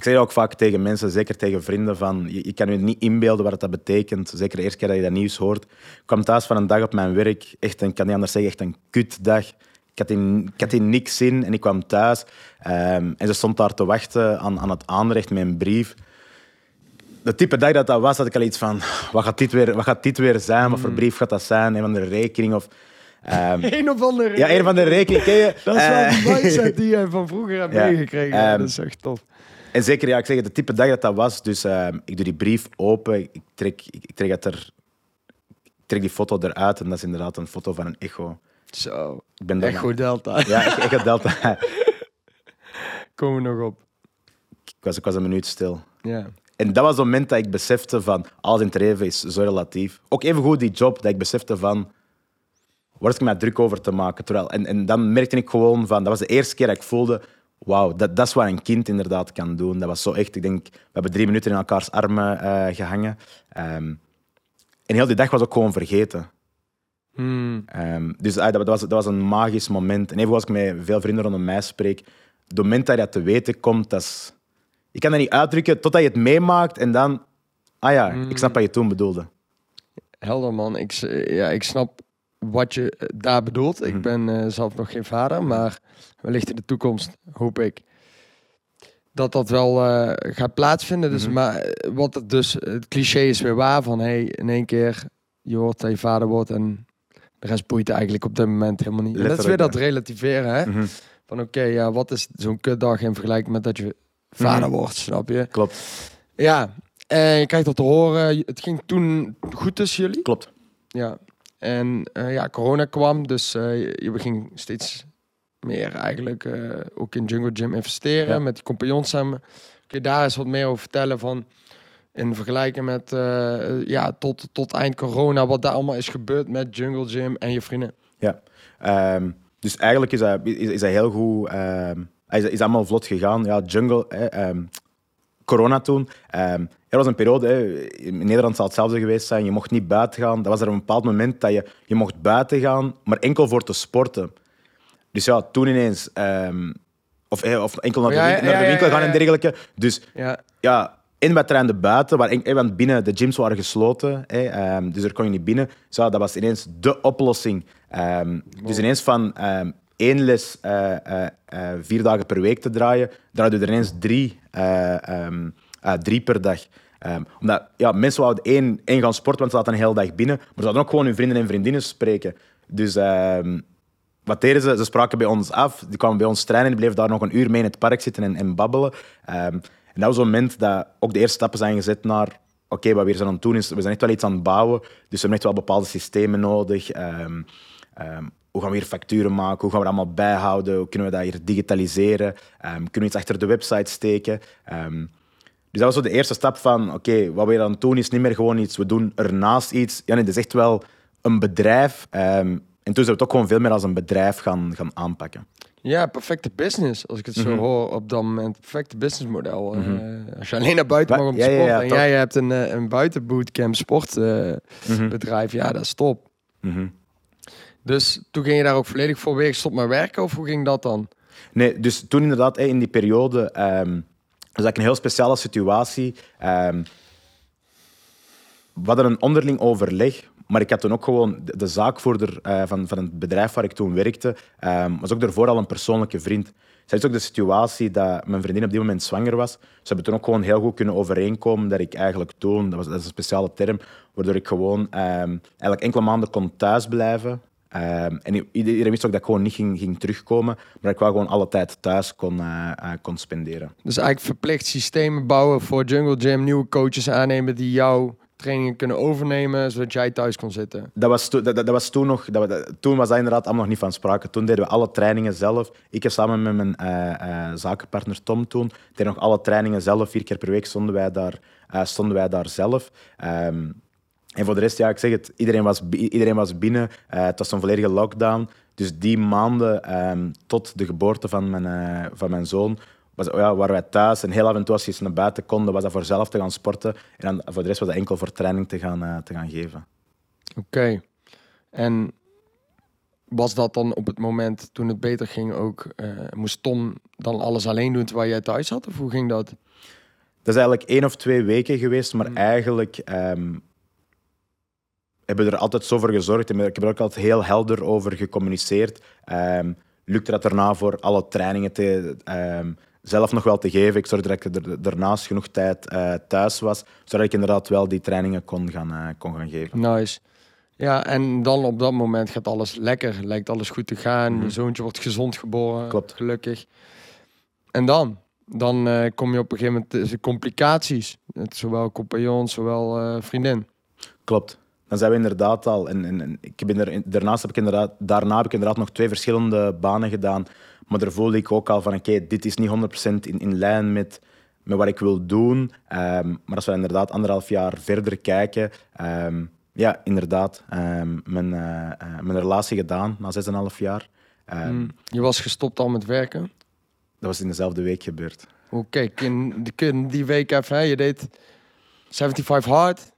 ik zeg ook vaak tegen mensen, zeker tegen vrienden, van je, je kan je niet inbeelden wat dat betekent. Zeker de eerste keer dat je dat nieuws hoort. Ik kwam thuis van een dag op mijn werk, echt een, ik kan niet anders zeggen, echt een kutdag. Ik had in, ik had in niks zin en ik kwam thuis ehm, en ze stond daar te wachten aan, aan het aanrecht met een brief. De type dag dat dat was, had ik al iets van, wat gaat dit weer, wat gaat dit weer zijn? Wat voor brief gaat dat zijn? Een van de rekening of... ehm, Een of andere. ja, een van de rekeningen. Dat is wel Eh, een mindset die je van vroeger hebt Ja, meegekregen. Ehm, dat is echt tof. En zeker, ja, ik zeg het, de type dag dat dat was. Dus ehm, ik doe die brief open, ik trek, ik, ik trek, het er, ik trek die foto eruit en dat is inderdaad een foto van een echo. Zo, Ik ben Echo Delta. Ja, echt Delta. Komen we nog op. ik, was, ik was een minuut stil. Ja. En dat was het moment dat ik besefte van, alles in het leven is zo relatief. Ook even goed die job, dat ik besefte van, waar is ik mij druk over te maken? Terwijl, en, en dan merkte ik gewoon van, dat was de eerste keer dat ik voelde, wauw, dat, dat is wat een kind inderdaad kan doen. Dat was zo echt, ik denk, we hebben drie minuten in elkaars armen eh, gehangen. Ehm, en heel die dag was ook gewoon vergeten. Hmm. Ehm, dus ah, dat, was, dat was een magisch moment. En even als ik met veel vrienden rondom mij spreek, het moment dat je dat te weten komt, dat is... Je kan dat niet uitdrukken totdat je het meemaakt en dan... Ah ja, ik snap wat je toen bedoelde. Helder man, ik, ja, ik snap wat je eh, daar bedoelt. Ik Mhm. ben eh, zelf nog geen vader, maar wellicht in de toekomst hoop ik dat dat wel eh, gaat plaatsvinden. Dus, Mhm. maar wat het dus, het cliché is weer waar van hey, in één keer je hoort dat je vader wordt en de rest boeit eigenlijk op dit moment helemaal niet. Dat is weer dat relativeren, hè? Mhm. Van oké, ja, wat is zo'n kutdag in vergelijking met dat je vader wordt, snap je? Klopt, Ja, en je krijgt dat te horen. Het ging toen goed tussen jullie. klopt. Ja. En eh, ja, corona kwam, dus eh, je, ging steeds meer eigenlijk eh, ook in Jungle Gym investeren Ja. met die compagnons samen. Kun je daar eens wat meer over vertellen van in vergelijking met ja, tot, tot eind corona, wat daar allemaal is gebeurd met Jungle Gym en je vrienden? Ja. Ehm, dus eigenlijk is dat, is, is dat heel goed. ehm, is, is allemaal vlot gegaan. Ja, jungle, ehm, corona toen. Er was een periode, hè, in Nederland zal hetzelfde geweest zijn. Je mocht niet buiten gaan. Dat was er een bepaald moment dat je, je mocht buiten gaan, maar enkel voor te sporten. Dus ja, toen ineens. ehm, of, hè, of enkel naar de, winkel, naar de winkel gaan en dergelijke. Dus Ja, ja, in trainden buiten, waar, en- want binnen de gyms waren gesloten, hè, ehm, dus er kon je niet binnen. Zo, dat was ineens de oplossing. Ehm, Dus ineens van één les eh, eh, eh, vier dagen per week te draaien, draaide er ineens drie, eh, drie per dag. Ehm, omdat ja, mensen wouden één, één gaan sporten, want ze zaten een hele dag binnen, maar ze hadden ook gewoon hun vrienden en vriendinnen spreken. Dus ehm, wat deden ze? Ze spraken bij ons af, die kwamen bij ons trainen, die bleven daar nog een uur mee in het park zitten en, en babbelen. Ehm, en dat was een moment dat ook de eerste stappen zijn gezet naar oké, wat we hier zijn aan het doen is, we zijn echt wel iets aan het bouwen, dus we hebben echt wel bepaalde systemen nodig. Hoe gaan we hier facturen maken? Hoe gaan we dat allemaal bijhouden? Hoe kunnen we dat hier digitaliseren? Kunnen we iets achter de website steken? Ehm, dus dat was zo de eerste stap van, oké, wat we het doen is niet meer gewoon iets, we doen ernaast iets. Ja, nee, het is echt wel een bedrijf. Ehm, en toen zijn we het ook gewoon veel meer als een bedrijf gaan, gaan aanpakken. ja, perfecte business, als ik het zo Mhm. hoor op dat moment. Perfecte businessmodel. eh, als je alleen naar buiten mag om te ja, sporten ja, en jij hebt een, eh, een buitenbootcamp sportbedrijf, Mhm. bedrijf, ja, dat is top. Mhm. Dus toen ging je daar ook volledig voor weer stop met werken of hoe ging dat dan? Nee, dus toen inderdaad, in die periode, ehm was eigenlijk een heel speciale situatie. Ehm, we hadden een onderling overleg, maar ik had toen ook gewoon de, de zaakvoerder eh, van, van het bedrijf waar ik toen werkte, ehm, was ook daarvoor al een persoonlijke vriend. Zij is ook de situatie dat mijn vriendin op die moment zwanger was. Ze hebben toen ook gewoon heel goed kunnen overeenkomen dat ik eigenlijk toen, dat, was, dat is een speciale term, waardoor ik gewoon ehm, eigenlijk enkele maanden kon thuisblijven. Ehm, en iedereen wist ook dat ik gewoon niet ging, ging terugkomen, maar ik wel gewoon alle tijd thuis kon, eh, eh, kon spenderen. Dus eigenlijk verplicht systemen bouwen voor Jungle Gym, nieuwe coaches aannemen die jouw trainingen kunnen overnemen, zodat jij thuis kon zitten. Dat was, toen- dat, dat dat was toen nog, dat, dat- toen was dat inderdaad allemaal nog niet van sprake. Toen deden we alle trainingen zelf. Ik heb samen met mijn eh, zakenpartner Tom toen, deden nog alle trainingen zelf. Vier keer per week stonden wij daar, stonden wij daar zelf. Ehm, en voor de rest, ja, ik zeg het, iedereen was, iedereen was binnen. Eh, het was een volledige lockdown. Dus die maanden ehm, tot de geboorte van mijn, eh, van mijn zoon was, ja, waren wij thuis. En heel af en toe als je eens naar buiten kon, was dat voor zelf te gaan sporten. En dan, voor de rest was dat enkel voor training te gaan, eh, te gaan geven. Oké. En was dat dan op het moment toen het beter ging ook, moest Tom dan alles alleen doen terwijl jij thuis zat? Of hoe ging dat? Dat is eigenlijk één of twee weken geweest, maar Mm. eigenlijk ehm, hebben er altijd zo voor gezorgd. En ik heb er ook altijd heel helder over gecommuniceerd. Ehm lukte dat daarna voor alle trainingen te, ehm, zelf nog wel te geven. Ik zorgde dat ik er daarnaast genoeg tijd eh, thuis was, zodat ik inderdaad wel die trainingen kon gaan, eh, kon gaan geven. Nice. Ja, en dan op dat moment gaat alles lekker. Lijkt alles goed te gaan. Mhm. Je zoontje wordt gezond geboren. Klopt. Gelukkig. En dan? Dan eh, kom je op een gegeven moment tussen complicaties. Zowel compagnon, zowel vriendin. Klopt. Dan zijn we inderdaad al. En, en, en ik ben er, daarnaast heb ik inderdaad, daarna heb ik inderdaad nog twee verschillende banen gedaan. Maar daar voelde ik ook al van: oké, dit is niet 100% in, in lijn met, met wat ik wil doen. Ehm, maar als we inderdaad anderhalf jaar verder kijken. ehm, ja, inderdaad. ehm, mijn, eh, eh, mijn relatie gedaan na 6,5 jaar. Ehm, Mm. Je was gestopt al met werken. Dat was in dezelfde week gebeurd. Oké, in die, in die week even, hè, je deed 75 hard.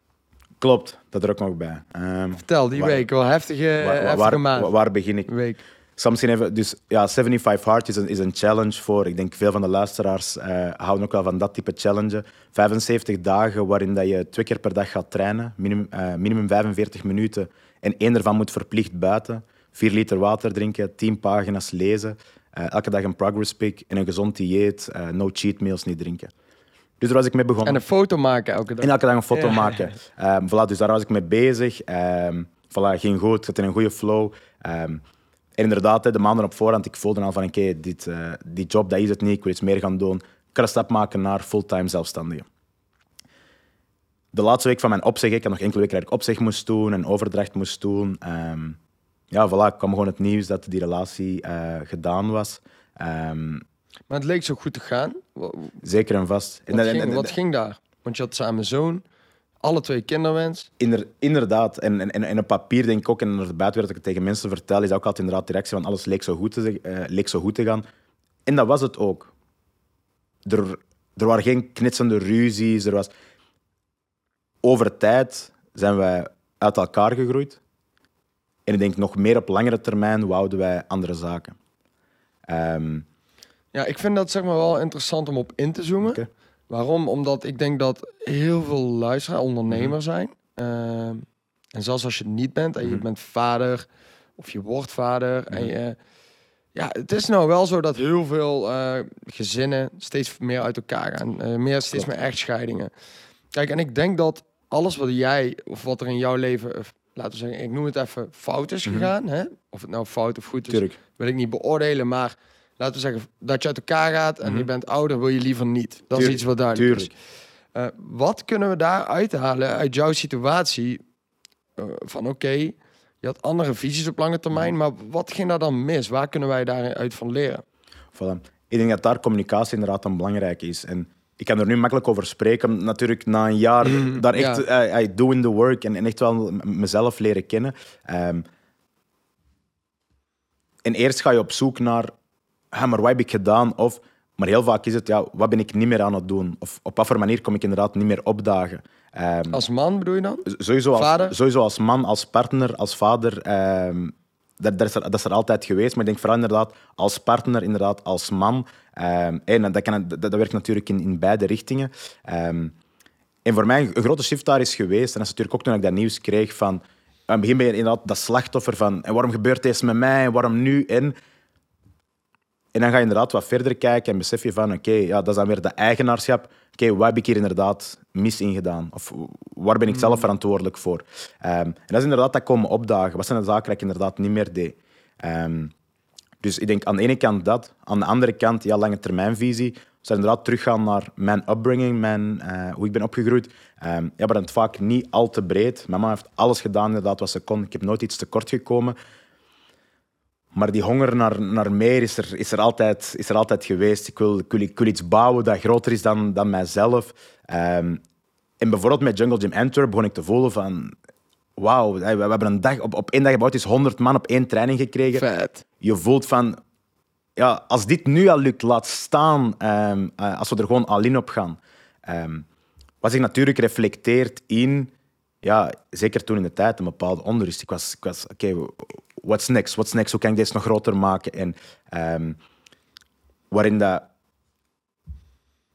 Klopt, dat er ook nog bij. Ehm, Vertel, die Waar- week, wel heftige, waar, heftige waar, maand. waar, waar begin ik? week. Even, dus ja, 75 hard is een, is een challenge voor, ik denk veel van de luisteraars eh, houden ook wel van dat type challenge. 75 dagen waarin dat je twee keer per dag gaat trainen, minimum, eh, minimum 45 minuten en één daarvan moet verplicht buiten. 4 liter water drinken, 10 pagina's lezen, eh, elke dag een progress pic en een gezond dieet, no cheat meals niet drinken. Dus daar was ik mee begonnen. En een foto maken elke dag. En elke dag een foto Ja. maken. Ehm, voilà, dus daar was ik mee bezig. Ehm voilà, ging goed, ik zat in een goede flow. Ehm, En inderdaad, de maanden op voorhand, ik voelde al van oké, dit, eh, die job, dat is het niet, ik wil iets meer gaan doen. Ik kan een stap maken naar fulltime zelfstandige. De laatste week van mijn opzeg, ik had nog enkele weken dat ik opzeg moest doen en overdracht moest doen. Ehm, ja, voilà, kwam gewoon het nieuws dat die relatie eh, gedaan was. Maar het leek zo goed te gaan. Zeker en vast. En Wat, ging, en- wat ging daar? Want je had samen zoon, alle twee kinderwens. Inder- inderdaad. En, en, en, op papier denk ik ook, en naar de buitenwereld dat ik het tegen mensen vertel, is ook altijd inderdaad de reactie van alles leek zo goed te, eh, leek zo goed te gaan. En dat was het ook. Er, er waren geen knitsende ruzies. Er was... Over tijd zijn wij uit elkaar gegroeid. En ik denk nog meer op langere termijn wouden wij andere zaken. Ehm, Ja, ik vind dat zeg maar wel interessant om op in te zoomen. Waarom? Omdat ik denk dat heel veel luisteraars ondernemer zijn. Ehm, en zelfs als je het niet bent en je Mhm. bent vader of je wordt vader. En je, ja, het is nou wel zo dat heel veel eh, gezinnen steeds meer uit elkaar gaan. Eh, meer, steeds Klopt. meer echtscheidingen. Kijk, en ik denk dat alles wat jij of wat er in jouw leven, eh, laten we zeggen, ik noem het even fout is Mhm. gegaan. Hè? Of het nou fout of goed is, tuurlijk. wil ik niet beoordelen, maar laten we zeggen dat je uit elkaar gaat en Mhm. je bent ouder, wil je liever niet. Dat is iets wat duidelijk Tuurlijk. is. Eh, wat kunnen we daar uithalen uit jouw situatie? Eh, van oké, je had andere visies op lange Mhm. termijn, maar wat ging daar dan mis? Waar kunnen wij daaruit van leren? Voilà. Ik denk dat daar communicatie inderdaad dan belangrijk is. En ik kan er nu makkelijk over spreken. Natuurlijk, na een jaar daar echt Mhm, ja. eh, I doing the work en, en echt wel mezelf leren kennen. Ehm, en eerst ga je op zoek naar, maar wat heb ik gedaan? Of, maar heel vaak is het, ja, wat ben ik niet meer aan het doen? Of op wat voor manier kom ik inderdaad niet meer opdagen? Ehm, Als man bedoel je dan? sowieso, als, Vader? sowieso als man, als partner, als vader. ehm, dat, dat, is er, dat is er altijd geweest. Maar ik denk vooral inderdaad als partner, inderdaad als man. Ehm, en dat, kan, dat, dat werkt natuurlijk in, in beide richtingen. En voor mij een grote shift daar is geweest. En dat is natuurlijk ook toen ik dat nieuws kreeg van... Aan het begin ben je inderdaad dat slachtoffer van... En waarom gebeurt deze met mij? En waarom nu? En, en dan ga je inderdaad wat verder kijken en besef je van... Oké, ja, dat is dan weer dat eigenaarschap. Oké, wat heb ik hier inderdaad mis in gedaan? Of waar ben ik zelf verantwoordelijk voor? Ehm, en dat is inderdaad dat komen opdagen. Wat zijn de zaken die ik inderdaad niet meer deed? Ehm, dus ik denk aan de ene kant dat. Aan de andere kant, ja, lange termijnvisie. Dus dan inderdaad teruggaan naar mijn upbringing, mijn, eh, hoe ik ben opgegroeid. Ehm, ja, maar dan vaak niet al te breed. Mijn mama heeft alles gedaan inderdaad wat ze kon. Ik heb nooit iets tekort gekomen. Maar die honger naar, naar meer is er, is, er altijd, is er altijd geweest. Ik wil, ik, wil, ik wil iets bouwen dat groter is dan, dan mijzelf. Ehm, en bijvoorbeeld met Jungle Gym Antwerp begon ik te voelen van... Wauw, we, hebben een dag, op, op één dag gebouwd is 100 man op één training gekregen Vet. je voelt van, ja, als dit nu al lukt, laat staan ehm, eh, als we er gewoon al in op gaan. Ehm, wat zich natuurlijk reflecteert in, ja, zeker toen in de tijd, een bepaalde onrust. Ik was, ik was oké, what's next? What's next? Hoe kan ik dit nog groter maken? En ehm, waarin dat,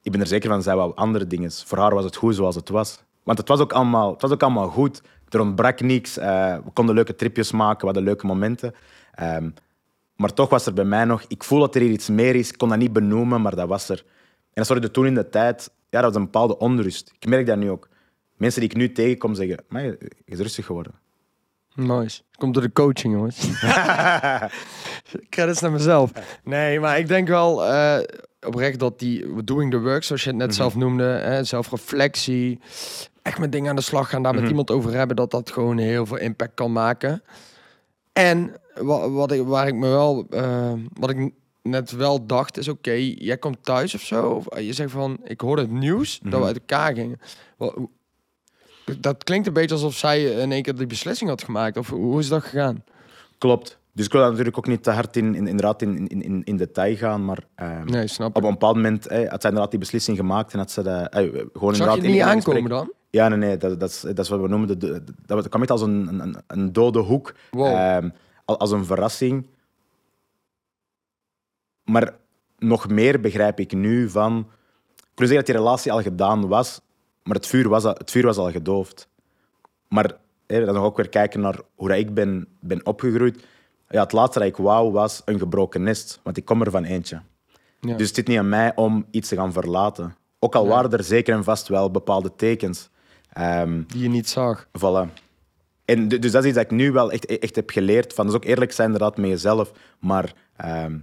ik ben er zeker van, zij wou andere dingen. Voor haar was het goed zoals het was. Want het was ook allemaal, het was ook allemaal goed. Er ontbrak niks. eh, we konden leuke tripjes maken, we hadden leuke momenten. Ehm, maar toch was er bij mij nog... Ik voel dat er hier iets meer is. Ik kon dat niet benoemen, maar dat was er. En dat zorgde toen in de tijd... Ja, dat was een bepaalde onrust. Ik merk dat nu ook. Mensen die ik nu tegenkom zeggen... Maar je is rustig geworden. Nice. Komt door de coaching, jongens. Credits naar mezelf. Nee, maar ik denk wel eh, oprecht dat die doing the work, zoals je het net zelf noemde, hè, zelfreflectie, echt met dingen aan de slag gaan, daar met iemand over hebben, dat dat gewoon heel veel impact kan maken. En wat, wat ik, waar ik me wel, eh, wat ik net wel dacht, is oké, jij komt thuis of zo, of je zegt van, ik hoorde het nieuws dat we uit elkaar gingen. Wat, dat klinkt een beetje alsof zij in één keer die beslissing had gemaakt. Of hoe is dat gegaan? Klopt. Dus ik wil daar natuurlijk ook niet te hard in, in, inderdaad in, in, in, in detail gaan. Maar ehm, Nee, snap op een bepaald moment eh, had zij inderdaad die beslissing gemaakt. En had ze dat, eh, gewoon Zag inderdaad je het niet aankomen dan? Ja, nee, nee. Dat, dat, is, dat is wat we noemen. De, de, dat kwam echt als een, een, een dode hoek. Wow. Ehm, al- als een verrassing. Maar nog meer begrijp ik nu van... Ik wil zeggen dat die relatie al gedaan was, maar het vuur was al, het vuur was al gedoofd. Maar hè, dan nog ook weer kijken naar hoe dat ik ben, ben opgegroeid. Ja, het laatste dat ik wou was een gebroken nest, want ik kom er van eentje. Ja. Dus het zit niet aan mij om iets te gaan verlaten. Ook al waren er zeker en vast wel bepaalde tekens. Ehm Die je niet zag. Voilà. En du- dus dat is iets dat ik nu wel echt, echt heb geleerd. Van, dus ook eerlijk zijn inderdaad met jezelf. Maar ehm,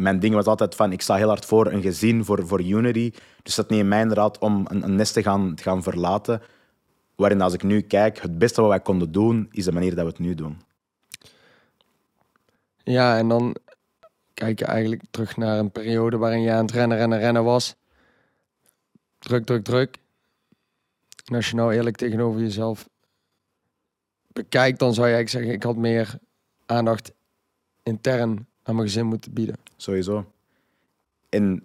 mijn ding was altijd van, ik sta heel hard voor een gezin, voor, voor unity. Dus dat niet in mij inderdaad om een, een nest te gaan, gaan verlaten. Waarin als ik nu kijk, het beste wat wij konden doen, is de manier dat we het nu doen. Ja, en dan kijk je eigenlijk terug naar een periode waarin je aan het rennen, rennen, rennen was. Druk, druk, druk. En als je nou eerlijk tegenover jezelf bekijkt, dan zou je eigenlijk zeggen, ik had meer aandacht intern aan mijn gezin moeten bieden. Sowieso. En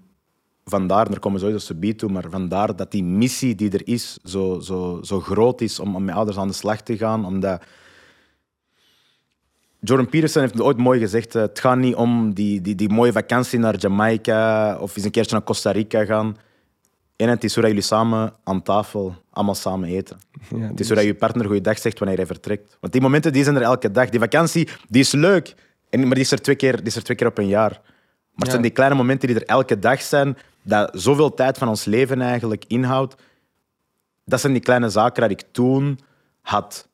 vandaar, er komen sowieso subiet toe, maar vandaar dat die missie die er is, zo, zo, zo groot is om, om met ouders aan de slag te gaan. Omdat Jordan Peterson heeft het ooit mooi gezegd, eh, het gaat niet om die, die, die mooie vakantie naar Jamaica of eens een keertje naar Costa Rica gaan. En het is hoe dat jullie samen aan tafel allemaal samen eten. Ja, Het is hoe dat je partner goeiedag zegt wanneer hij vertrekt. Want die momenten die zijn er elke dag. Die vakantie die is leuk, en, maar die is, er twee keer, die is er twee keer op een jaar. Maar het Ja. zijn die kleine momenten die er elke dag zijn, dat zoveel tijd van ons leven eigenlijk inhoudt. Dat zijn die kleine zaken dat ik toen had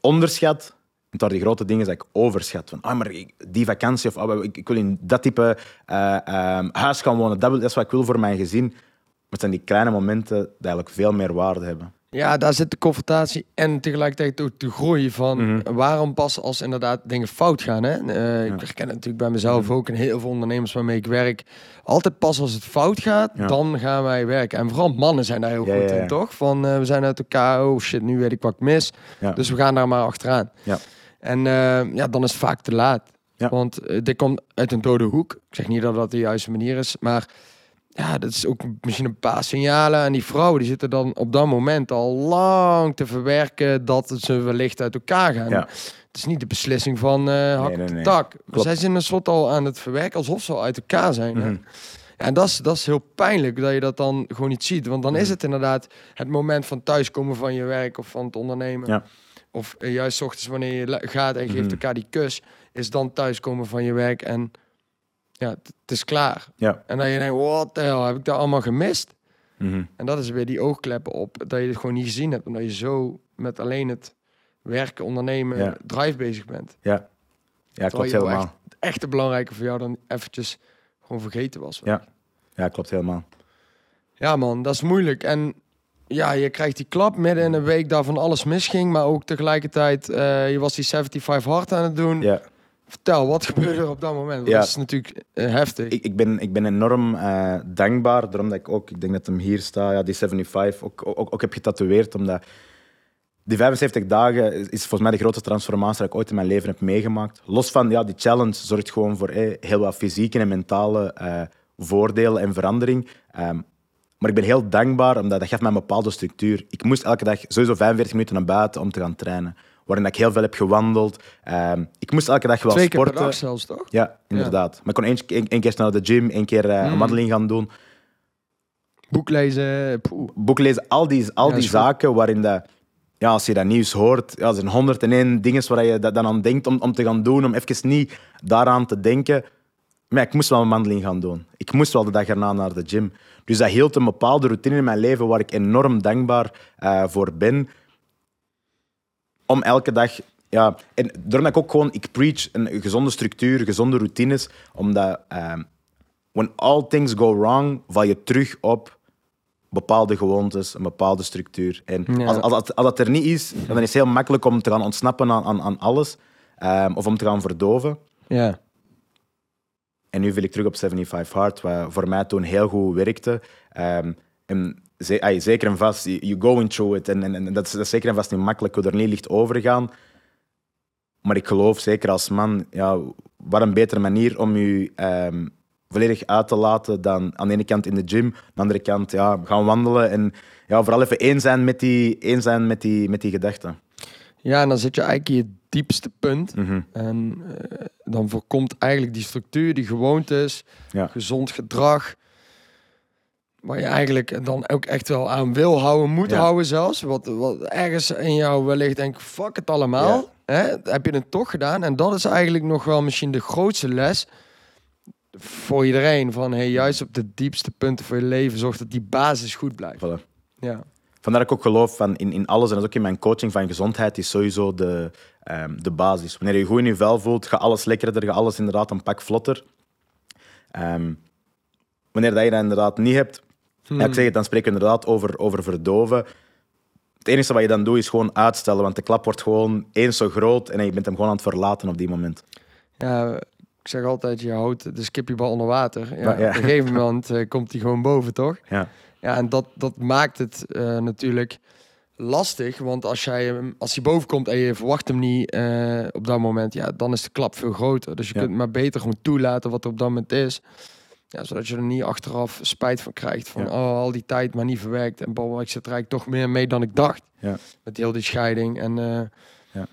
onderschat. En door die grote dingen dat ik overschat. Van, ah, maar die vakantie, of ah, ik, ik wil in dat type eh, ehm, huis gaan wonen, dat, wil, dat is wat ik wil voor mijn gezin. Maar het zijn die kleine momenten die eigenlijk veel meer waarde hebben. Ja, daar zit de confrontatie en tegelijkertijd ook de groei van Mhm. waarom pas als inderdaad dingen fout gaan. Hè? Eh, Ik herken het natuurlijk bij mezelf Mhm. ook en heel veel ondernemers waarmee ik werk. Altijd pas als het fout gaat, Ja. dan gaan wij werken. En vooral mannen zijn daar heel Ja, goed in, toch? Van eh, we zijn uit elkaar, oh shit, nu weet ik wat ik mis. Dus we gaan daar maar achteraan. Ja. En eh, ja, dan is het vaak te laat. Want dit komt uit een dode hoek. Ik zeg niet dat dat de juiste manier is, maar ja, dat is ook misschien een paar signalen. En die vrouwen die zitten dan op dat moment al lang te verwerken dat ze wellicht uit elkaar gaan. Ja. Het is niet de beslissing van eh hak Nee, tak. Klopt. Zij zijn een soort al aan het verwerken alsof ze al uit elkaar zijn. Mhm. Ja, en dat is, dat is heel pijnlijk dat je dat dan gewoon niet ziet. Want dan Mhm. is het inderdaad het moment van thuiskomen van je werk of van het ondernemen. Ja. Of eh, juist 's ochtends wanneer je gaat en geeft Mhm. elkaar die kus, is dan thuiskomen van je werk en ja, het het is klaar. Ja. En dan je denkt, wat de hel, heb ik daar allemaal gemist? Mhm. En dat is weer die oogkleppen op, dat je het gewoon niet gezien hebt. Omdat je zo met alleen het werken, ondernemen, Ja. drive bezig bent. Ja, ja klopt helemaal. Het echte belangrijke voor jou dan eventjes gewoon vergeten was. Ja. Ja, klopt helemaal. Ja man, dat is moeilijk. En ja, je krijgt die klap midden in een week daar van alles misging. Maar ook tegelijkertijd, eh, je was die 75 hard aan het doen. Ja. Vertel, wat gebeurde er op dat moment? Ja. Dat is natuurlijk eh, heftig. Ik, ik, ben, ik ben enorm eh, dankbaar, daarom dat ik ook, ik denk dat hem hier staat, ja, die 75, ook, ook, ook heb getatoeëerd, omdat die 75 dagen is, volgens mij de grootste transformatie dat ik ooit in mijn leven heb meegemaakt. Los van, ja, die challenge zorgt gewoon voor eh, heel wat fysieke en mentale voordelen en verandering. Ehm, maar ik ben heel dankbaar, omdat dat geeft mij een bepaalde structuur. Ik moest elke dag sowieso 45 minuten naar buiten om te gaan trainen. Waarin ik heel veel heb gewandeld. Ehm, ik moest elke dag wel Twee keer sporten. per dag zelfs, toch? Ja, inderdaad. Maar ik kon één, één, één keer naar de gym, één keer eh, een Mm. wandeling gaan doen. Boek lezen, poeh. Boek lezen, al die, al Ja, die zaken waarin dat, ja, als je dat nieuws hoort, ja, er zijn 101 dingen waar je dat, dan aan denkt om, om te gaan doen, om even niet daaraan te denken. Maar ik moest wel een wandeling gaan doen. Ik moest wel de dag erna naar de gym. Dus dat hield een bepaalde routine in mijn leven waar ik enorm dankbaar eh, voor ben. Om elke dag... Ja, en daarom dat ik ook gewoon... Ik preach een gezonde structuur, gezonde routines. Omdat... ehm, when all things go wrong, val je terug op bepaalde gewoontes, een bepaalde structuur. En Ja. als, als, dat- als dat er niet is, dan is het heel makkelijk om te gaan ontsnappen aan, aan, aan alles. ehm, of om te gaan verdoven. Ja. En nu viel ik terug op 75 Hard, wat voor mij toen heel goed werkte. Ehm, en zeker en vast, you going through it. En, en, en dat, is, dat is zeker en vast niet makkelijk, hoe er niet licht overgaan. Maar ik geloof zeker als man, ja, wat een betere manier om je ehm, volledig uit te laten dan aan de ene kant in de gym, aan de andere kant ja, gaan wandelen en ja, vooral even één zijn met die, één zijn met die, met die gedachten. ja, en dan zit je eigenlijk in je diepste punt. Mhm. En eh, dan voorkomt eigenlijk die structuur, die gewoontes, Ja. gezond gedrag. Waar je eigenlijk dan ook echt wel aan wil houden, moet Ja. houden zelfs. Wat, wat ergens in jou wellicht denkt, fuck het allemaal. Hè? Heb je het toch gedaan? En dat is eigenlijk nog wel misschien de grootste les voor iedereen. Van hey, juist op de diepste punten van je leven, zorg dat die basis goed blijft. Voilà. Ja. vandaar dat ik ook geloof van in, in alles en dat is ook in mijn coaching van gezondheid is sowieso de, ehm, de basis. Wanneer je je goed in je vel voelt, gaat alles lekkerder, gaat alles inderdaad een pak vlotter. Ehm, wanneer dat je dat inderdaad niet hebt, ja, ik zeg het, dan spreken we inderdaad over, over verdoven. Het enige wat je dan doet is gewoon uitstellen, want de klap wordt gewoon eens zo groot en je bent hem gewoon aan het verlaten op die moment. Ja, ik zeg altijd, je houdt de skippiebal onder water. Ja, Maar ja. Op een gegeven moment eh, komt hij gewoon boven, toch? Ja, Ja, en dat, dat maakt het eh, natuurlijk lastig. Want als, jij, als hij boven komt en je verwacht hem niet eh, op dat moment, ja, dan is de klap veel groter. Dus je Ja. kunt maar beter gewoon toelaten wat er op dat moment is. Ja, zodat je er niet achteraf spijt van krijgt. Van Ja. oh, al die tijd maar niet verwerkt. En bal, ik zit er eigenlijk toch meer mee dan ik dacht. Ja. Met heel die scheiding. En eh, Ja.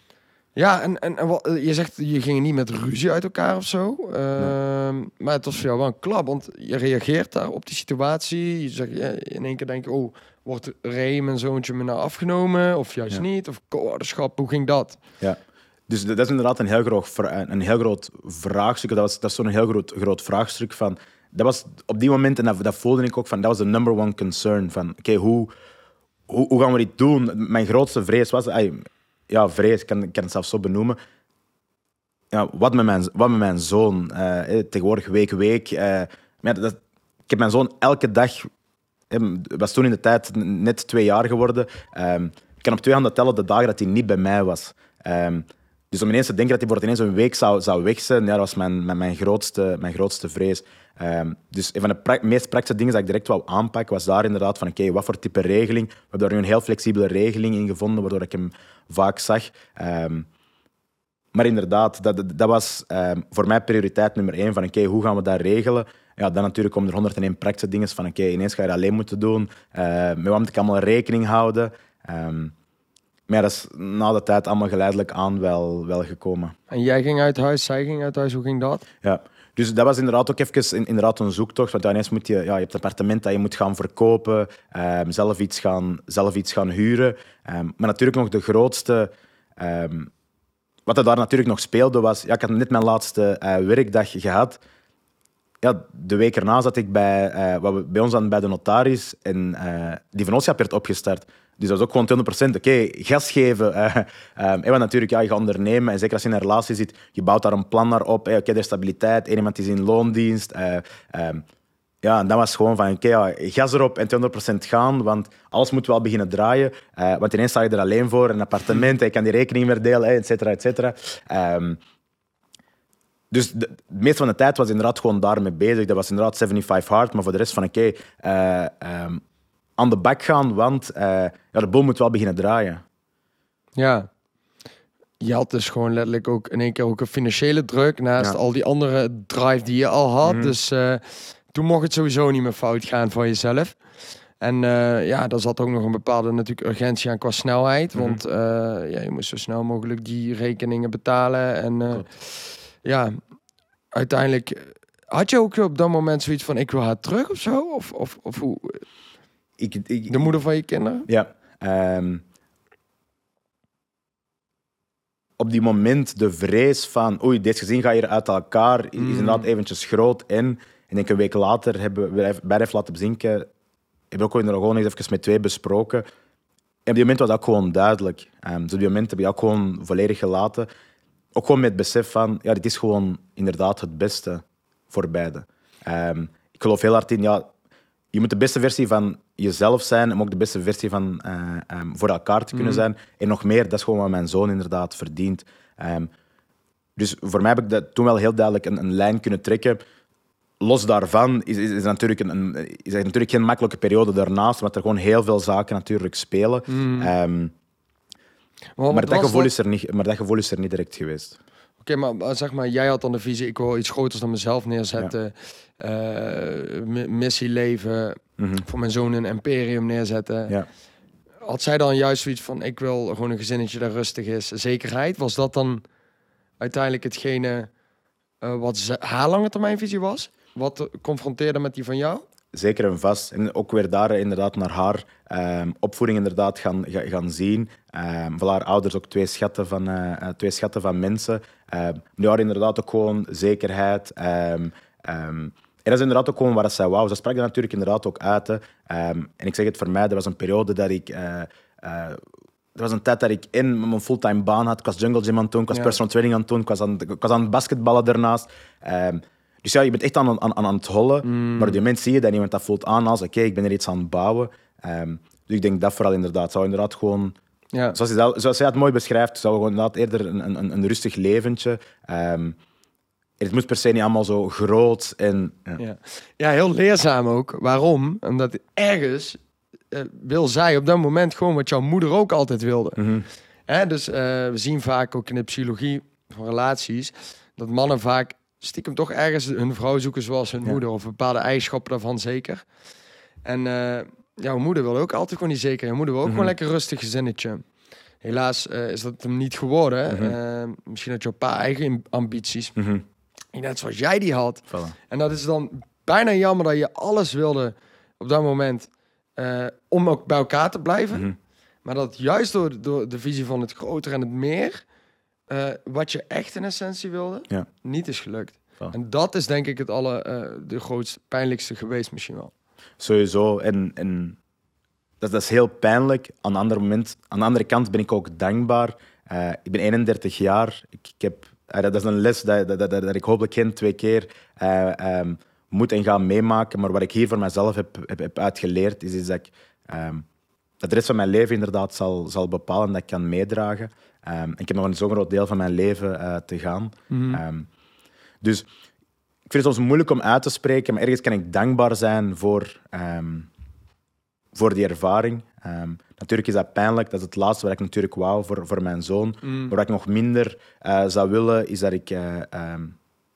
ja, en, en, en wat, je zegt, je ging niet met ruzie uit elkaar of zo. Ehm, Maar het was voor jou wel een klap, want je reageert daar op die situatie. Je zegt, ja, in één keer denk je, oh, wordt Ray, mijn zoontje, me nou afgenomen? Of juist niet? Of co-ouderschap, hoe ging dat? ja. Dus dat is inderdaad een heel groot, een heel groot vraagstuk. Dat, was, dat is zo'n heel groot, groot vraagstuk van... Dat was op die moment, en dat, dat voelde ik ook, van, dat was de number one concern. Van, oké, hoe, hoe, gaan we dit doen? Mijn grootste vrees was... ja, vrees, ik kan, kan het zelfs zo benoemen. Ja, wat, met mijn, wat met mijn zoon? Eh, tegenwoordig week, week. eh, dat, ik heb mijn zoon elke dag... Was toen in de tijd net twee jaar geworden. Ehm, ik kan op twee handen tellen de dagen dat hij niet bij mij was. Ehm, dus om ineens te denken dat hij voor ineens een week zou, zou weg zijn, ja, dat was mijn, mijn, mijn, grootste, mijn grootste vrees. Ehm, dus een van de meest praktische dingen dat ik direct wou aanpakken, was daar inderdaad van, oké, wat voor type regeling? We hebben daar nu een heel flexibele regeling in gevonden, waardoor ik hem vaak zag. Ehm, maar inderdaad, dat, dat, was ehm, voor mij prioriteit nummer één. Van oké, hoe gaan we dat regelen? Ja, dan natuurlijk komen er 101 praktische dingen van oké, ineens ga je dat alleen moeten doen. Eh, met wat moet ik allemaal rekening houden? Maar ja, dat is na de tijd allemaal geleidelijk aan wel, wel gekomen. En jij ging uit huis, zij ging uit huis, hoe ging dat? Ja. Dus dat was inderdaad ook even in- inderdaad een zoektocht. Want ineens moet je, ja, je hebt een appartement dat je moet gaan verkopen, ehm, zelf, iets gaan, zelf iets gaan huren. Ehm, maar natuurlijk nog de grootste... ehm, wat er daar natuurlijk nog speelde was... Ja, ik had net mijn laatste eh, werkdag gehad. Ja, de week erna zat ik bij, eh, wat we, bij ons aan, bij de notaris en eh, die vennootschap werd opgestart. Dus dat was ook gewoon 200%. Oké, gas geven. en wat natuurlijk, ja, je gaat ondernemen. En zeker als je in een relatie zit, je bouwt daar een plan naar op. Oké, er is stabiliteit. Eén iemand is in loondienst. ehm, ja, en dat was gewoon van, oké, gas erop en 200% gaan, want alles moet wel beginnen draaien. Eh, want ineens sta je er alleen voor, een appartement, en je kan die rekening meer delen, et cetera, et cetera. Ehm, dus de, het meeste van de tijd was inderdaad gewoon daarmee bezig. Dat was inderdaad 75 hard, maar voor de rest van, oké, aan de bak gaan, want eh, ja, de boel moet wel beginnen draaien. Ja. Je had dus gewoon letterlijk ook in één keer ook een financiële druk naast Ja. al die andere drive die je al had. Mhm. Dus eh, toen mocht het sowieso niet meer fout gaan van jezelf. En eh, ja, daar zat ook nog een bepaalde natuurlijk urgentie aan qua snelheid. Mhm. Want ja, je moest zo snel mogelijk die rekeningen betalen. En ja, uiteindelijk had je ook op dat moment zoiets van ik wil haar terug of zo? Of, of, of hoe? Ik, ik, De moeder van je kinderen? Ja. ehm, op die moment de vrees van oei, dit gezin gaat hier uit elkaar, is Mm. inderdaad eventjes groot. En ik denk een week later hebben we bij even laten bezinken, hebben we ook inderdaad gewoon even met twee besproken. En op die moment was dat ook gewoon duidelijk. Ehm, dus op die moment heb je ook gewoon volledig gelaten. Ook gewoon met het besef van, ja, dit is gewoon inderdaad het beste voor beide. Ehm, ik geloof heel hard in, ja, je moet de beste versie van jezelf zijn, maar ook de beste versie van eh, ehm, voor elkaar te kunnen Mhm. zijn. En nog meer, dat is gewoon wat mijn zoon inderdaad verdient. Ehm, dus voor mij heb ik dat toen wel heel duidelijk een, een lijn kunnen trekken. Los daarvan is, is, is, natuurlijk een, is natuurlijk geen makkelijke periode daarnaast, omdat er gewoon heel veel zaken natuurlijk spelen. Mm. Ehm, Maar dat gevoel dat? is er niet, maar dat gevoel is er niet direct geweest. Oké, maar maar zeg maar, jij had dan de visie, ik wil iets groters dan mezelf neerzetten. eh, mi- missie leven, Mhm. voor mijn zoon een imperium neerzetten. Ja. Had zij dan juist zoiets van, ik wil gewoon een gezinnetje dat rustig is, zekerheid? Was dat dan uiteindelijk hetgene eh, wat ze, haar lange termijnvisie was? Wat eh, confronteerde met die van jou? Zeker en vast. En ook weer daar eh, inderdaad naar haar ehm, opvoeding inderdaad gaan, ga- gaan zien. Van haar ouders ook twee schatten van, eh, eh, twee schatten van mensen. Ehm nu haar inderdaad ook gewoon zekerheid. ehm, ehm, dat is inderdaad ook gewoon wat zij wou. Ze sprak dat natuurlijk inderdaad ook uit. en ik zeg het voor mij, dat was een periode dat ik... eh, er was een tijd dat ik in mijn fulltime baan had. Ik was jungle gym aan het doen, ik was Ja. personal training aan het doen, ik was aan, ik was aan het basketballen daarnaast. Dus ja, je bent echt aan, aan, aan het hollen. Mm. Maar op die moment zie je dat iemand dat voelt aan als oké, ik ben er iets aan het bouwen. Dus ik denk dat vooral inderdaad. Zou inderdaad gewoon Ja. Zoals, hij, zelf- zoals hij het mooi beschrijft, zou gewoon inderdaad eerder een, een, een rustig leventje. Ehm, het moet per se niet allemaal zo groot en... Ja. Ja. ja, heel leerzaam ook. Waarom? Omdat ergens eh, wil zij op dat moment gewoon wat jouw moeder ook altijd wilde. Mhm. Hè, dus eh, we zien vaak ook in de psychologie van relaties dat mannen vaak stiekem toch ergens hun vrouw zoeken zoals hun Ja. moeder of bepaalde eigenschappen daarvan zeker. En eh, jouw moeder wil ook altijd gewoon die zeker. Je moeder wil ook Mhm. gewoon lekker rustig gezinnetje. Helaas eh, is dat hem niet geworden. Mhm. Eh, misschien had je een paar eigen ambities. Mhm. Net zoals jij die had. Voilà. En dat is dan bijna jammer dat je alles wilde op dat moment eh, om ook bij elkaar te blijven. Mhm. Maar dat juist door, door de visie van het groter en het meer, wat je echt in essentie wilde, Ja. niet is gelukt. En dat is denk ik het alle, eh, de grootste, pijnlijkste geweest misschien wel. Sowieso. En, en dat, dat is heel pijnlijk. Aan de, andere moment, aan de andere kant ben ik ook dankbaar. Eh, ik ben 31 jaar. Ik, ik heb, eh, dat is een les dat, dat, dat, dat ik hopelijk geen twee keer eh, ehm, moet en ga meemaken. Maar wat ik hier voor mezelf heb, heb, heb uitgeleerd, is, is dat ik ehm, dat de rest van mijn leven inderdaad zal, zal bepalen dat ik kan meedragen. En ik heb nog een zo'n groot deel van mijn leven te gaan. Ehm, dus ik vind het soms moeilijk om uit te spreken, maar ergens kan ik dankbaar zijn voor, ehm, voor die ervaring. Ehm, natuurlijk is dat pijnlijk, dat is het laatste wat ik natuurlijk wou voor, voor mijn zoon. Maar wat ik nog minder eh, zou willen, is dat ik... eh, ehm,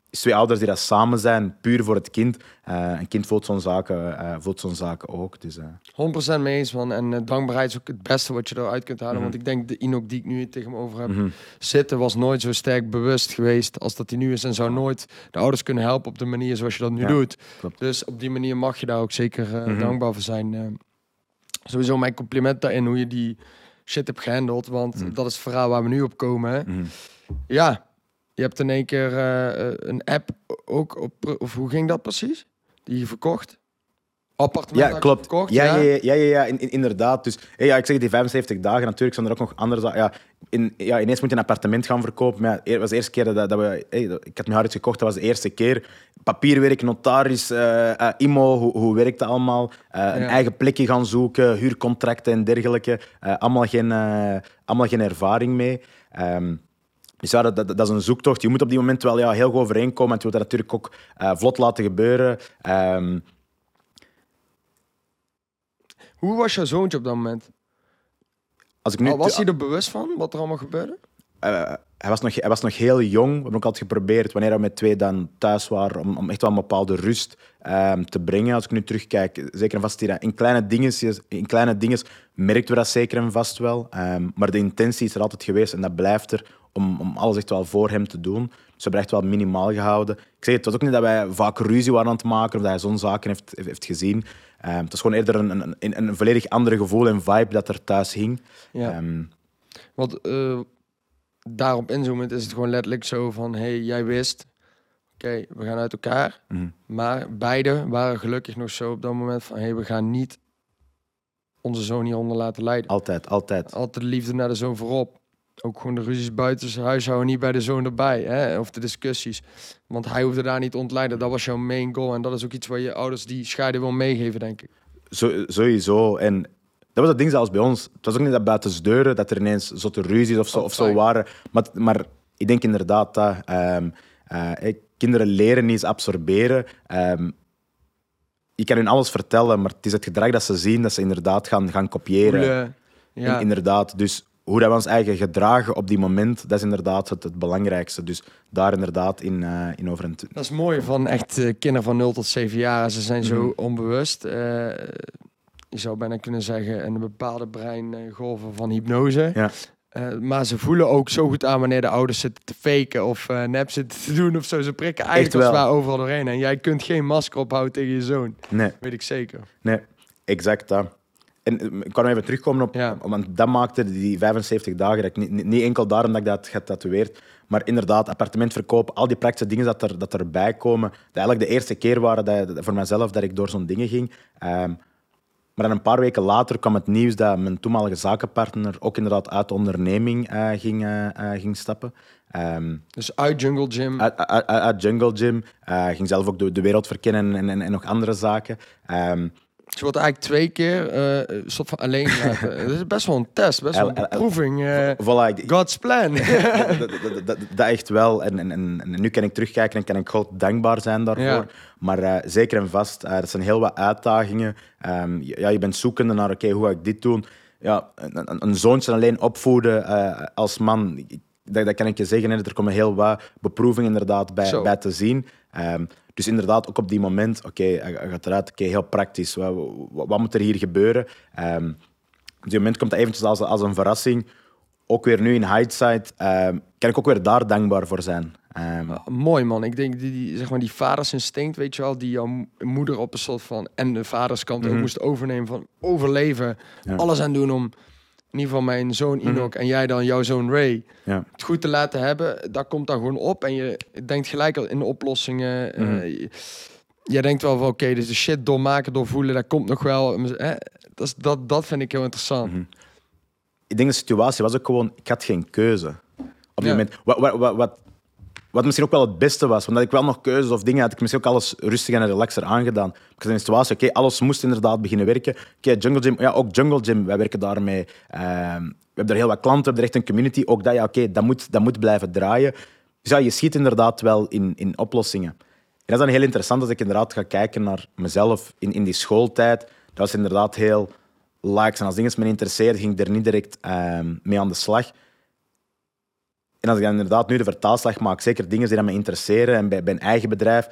is twee ouders die dat samen zijn, puur voor het kind. Eh, een kind voelt zo'n zaken, eh, voelt zo'n zaken ook. Dus, eh, 100% mee eens, man. En eh, dankbaarheid is ook het beste wat je eruit kunt halen. Want ik denk, de Inok die ik nu hier tegenover heb zitten, was nooit zo sterk bewust geweest als dat hij nu is. En zou nooit de ouders kunnen helpen op de manier zoals je dat nu Ja, doet. klopt. Dus op die manier mag je daar ook zeker eh, Mhm. dankbaar voor zijn. eh. sowieso mijn compliment daarin, hoe je die shit hebt gehandeld. Want Mhm. dat is het verhaal waar we nu op komen. Mhm. Ja, je hebt in één keer eh, eh, een app ook op... Of hoe ging dat precies? Die je verkocht? Appartement Ja, klopt. Verkocht, ja, ja, ja, ja, ja, ja, in- in- inderdaad. Dus hey, ja, ik zeg die 75 dagen, natuurlijk zijn er ook nog andere. Ja, in, ja, ineens moet je een appartement gaan verkopen. Maar ja, het was de eerste keer dat, dat we... Hey, ik had mijn huis gekocht, dat was de eerste keer. Papierwerk, notaris, eh, eh, IMO, hoe, hoe werkt dat allemaal? Eh, een eigen plekje gaan zoeken, huurcontracten en dergelijke. Eh, allemaal, geen, eh, allemaal geen ervaring mee. Ehm, dus ja, dat, dat, dat is een zoektocht. Je moet op die moment wel ja, heel goed overeenkomen. En je wilt dat natuurlijk ook eh, vlot laten gebeuren. Ehm, Hoe was jouw zoontje op dat moment? als ik nu Al was hij er bewust van, wat er allemaal gebeurde? Eh, hij, was nog, hij was nog heel jong. We hebben ook altijd geprobeerd, wanneer we met twee dan thuis waren, om, om echt wel een bepaalde rust ehm, te brengen. Als ik nu terugkijk, zeker en vast, in kleine dingen, in kleine dingen merkten we dat zeker en vast wel. Ehm, maar de intentie is er altijd geweest en dat blijft er om, om alles echt wel voor hem te doen. Dus we hebben echt wel minimaal gehouden. Ik zeg het, was ook niet dat wij vaak ruzie waren aan het maken of dat hij zo'n zaken heeft, heeft, gezien. Ehm, het was gewoon eerder een, een, een, een volledig andere gevoel en vibe dat er thuis hing. Ja. Ehm, Want eh, daarop inzoomend is het gewoon letterlijk zo van... hey, jij wist, oké, we gaan uit elkaar. mhm. Maar beide waren gelukkig nog zo op dat moment van... hey, we gaan niet onze zoon hieronder laten leiden. Altijd, altijd. Altijd de liefde naar de zoon voorop. Ook gewoon de ruzies buiten zijn huis houden, niet bij de zoon erbij. Hè? Of de discussies. Want hij hoefde daar niet te ontleiden. Dat was jouw main goal. En dat is ook iets waar je ouders die scheiden wil meegeven, denk ik. Zo, sowieso. En dat was het ding zelfs bij ons. Het was ook niet dat buiten de deuren dat er ineens zotte ruzies of zo, Oh, of zo waren. Maar, maar ik denk inderdaad dat ehm, eh, kinderen leren niet eens absorberen. Ehm, je kan hun alles vertellen, maar het is het gedrag dat ze zien dat ze inderdaad gaan, gaan kopiëren. Ja. In- inderdaad. Dus hoe dat we ons eigen gedragen op die moment, dat is inderdaad het, het belangrijkste. Dus daar inderdaad in, eh, in over Dat is mooi van echt eh, kinderen van 0 tot 7 jaar. Ze zijn zo Mhm. onbewust. Eh, je zou bijna kunnen zeggen een bepaalde breingolven van hypnose. Ja. Maar ze voelen ook zo goed aan wanneer de ouders zitten te faken of eh, nep zitten te doen of zo. Ze prikken eigenlijk als ware overal doorheen. En jij kunt geen masker ophouden tegen je zoon. Nee. Weet ik zeker. Nee, exact dat. En eh, ik kan even terugkomen op, Ja. want dat maakte die 75 dagen, dat ik niet, niet- enkel daarom dat ik dat getatoeëerd, Maar inderdaad, appartement verkopen, al die praktische dingen dat, er, dat erbij komen. Dat eigenlijk de eerste keer waren dat, voor mezelf dat ik door zo'n dingen ging. Ehm, maar dan een paar weken later kwam het nieuws dat mijn toenmalige zakenpartner ook inderdaad uit de onderneming uh, ging, uh, ging stappen. Um, dus uit Jungle Gym? Uit, uit, uit Jungle Gym. ging zelf ook de, de wereld verkennen en, en, en nog andere zaken. Um, je wordt eigenlijk twee keer uh, soort van alleen. Het is best wel een test, best wel een beproeving. Uh, voilà, God's plan. dat, echt wel. En, en, en, nu kan ik terugkijken en kan ik God dankbaar zijn daarvoor. Maar uh, zeker en vast, dat zijn heel wat uitdagingen. Um, ja, je bent zoekende naar, oké, hoe ga ik dit doen? Ja, een, een zoontje alleen opvoeden als man, dat, dat, kan ik je zeggen. Hè, er komen heel wat beproevingen inderdaad bij, bij te zien. Um, dus inderdaad, ook op die moment, oké, hij gaat eruit, oké, heel praktisch. Wat, wat, moet er hier gebeuren? Um, op die moment komt dat eventjes als, als een verrassing. Ook weer nu in hindsight um, kan ik ook weer daar dankbaar voor zijn. Um, mooi man. Ik denk die, die, zeg maar die vadersinstinct, weet je wel, die jouw moeder op een soort van en de vaderskant ook mhm. moest overnemen van overleven, alles aan doen om in ieder geval mijn zoon mhm. Enoch en jij dan jouw zoon Ray, ja. het goed te laten hebben, dat komt dan gewoon op. En je denkt gelijk al in de oplossingen. Mm je denkt wel van oké, dus de shit doormaken, doorvoelen, dat komt nog wel. Hè? Dat, is, dat, dat vind ik heel interessant. Mhm. Ik denk de situatie was ook gewoon, ik had geen keuze. Op die moment. Wat, wat, wat, wat misschien ook wel het beste was, omdat ik wel nog keuzes of dingen had, ik misschien ook alles rustig en relaxer aangedaan. Ik was in situatie, oké, alles moest inderdaad beginnen werken. Oké, Jungle Gym, ja, ook Jungle Gym, wij werken daarmee. Uh, we hebben er heel wat klanten, we hebben er echt een community. Ook dat, ja, oké, dat, moet, dat moet blijven draaien. Dus je schiet inderdaad wel in, in oplossingen. En dat is dan heel interessant als ik inderdaad ga kijken naar mezelf in, in die schooltijd. Dat was inderdaad heel likes En als dingen me interesseerden, ging ik er niet direct uh, mee aan de slag. En als ik dan inderdaad nu de vertaalslag maak, zeker dingen die me interesseren en bij, bij een eigen bedrijf,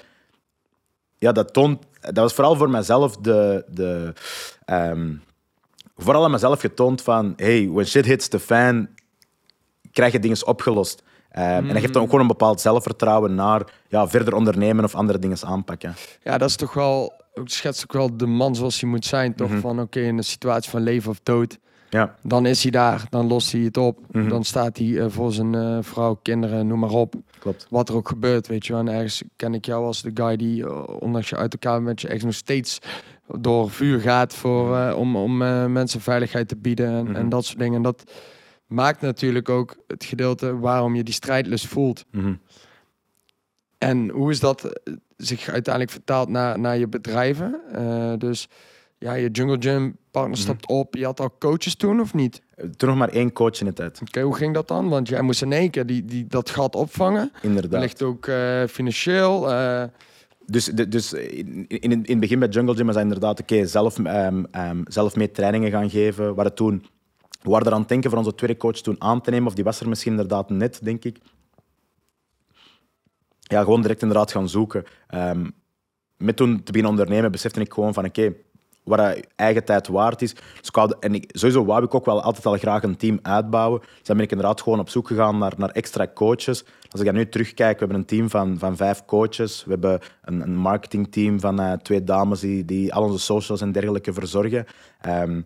ja, dat toont, dat was vooral voor mezelf de, de um, vooral aan mezelf getoond van, hey, when shit hits the fan, krijg je dingen opgelost. Um, En dat geeft dan ook gewoon een bepaald zelfvertrouwen naar ja, verder ondernemen of andere dingen aanpakken. Ja, dat is toch wel, schetst ook wel de man zoals hij moet zijn, toch? Mhm. Van oké, in een situatie van leven of dood, ja. Dan is hij daar, dan lost hij het op. Mhm. Dan staat hij uh, voor zijn uh, vrouw, kinderen, noem maar op. Klopt. Wat er ook gebeurt, weet je wel. En ergens ken ik jou als de guy die, uh, ondanks je uit elkaar bent, met je echt nog steeds door vuur gaat voor, om, om mensen veiligheid te bieden en, en, mhm. dat soort dingen. En dat maakt natuurlijk ook het gedeelte waarom je die strijdlust voelt. Mhm. En hoe is dat zich uiteindelijk vertaald naar, naar je bedrijven? dus ja, je Jungle Gym partner mhm. stapt op. Je had al coaches toen of niet? Toen nog maar één coach in de tijd. Oké, hoe ging dat dan? Want jij moest in één keer die, die, dat gat opvangen. Inderdaad. Ligt ook uh, financieel. Uh... Dus, de, dus in, in, in het begin bij Jungle Gym was dat inderdaad oké, okay, zelf, um, um, zelf mee trainingen gaan geven. Waar het toen, we waren er aan het denken voor onze tweede coach toen aan te nemen. Of die was er misschien inderdaad net, denk ik. Ja, gewoon direct inderdaad gaan zoeken. Um, met toen te beginnen ondernemen besefte ik gewoon van oké, wat je eigen tijd waard is. Dus en ik, sowieso wou ik ook wel altijd al graag een team uitbouwen. Dus dan ben ik inderdaad gewoon op zoek gegaan naar, naar extra coaches. Als ik dan nu terugkijk, we hebben een team van, van vijf coaches. We hebben een, een marketingteam van uh, twee dames die, die al onze socials en dergelijke verzorgen. Um,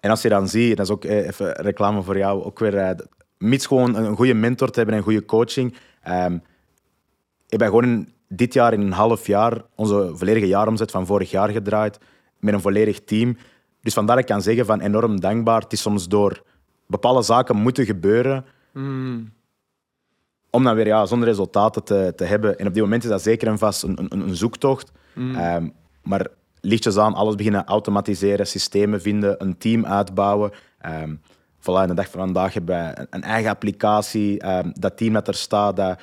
en als je dan ziet, dat is ook eh, even reclame voor jou, ook weer, uh, mits gewoon een, goede mentor te hebben en goede coaching. Um, ik ben gewoon dit jaar in een half jaar onze volledige jaaromzet van vorig jaar gedraaid met een volledig team. Dus vandaar dat ik kan zeggen van enorm dankbaar. Het is soms door bepaalde zaken moeten gebeuren. Mm. Om dan weer ja, zonder resultaten te, te hebben. En op dit moment is dat zeker en vast een, een, een zoektocht. Mm. Um, maar lichtjes aan, alles beginnen automatiseren, systemen vinden, een team uitbouwen. Um, voilà, de dag van vandaag hebben we een, eigen applicatie. Um, dat team dat er staat, dat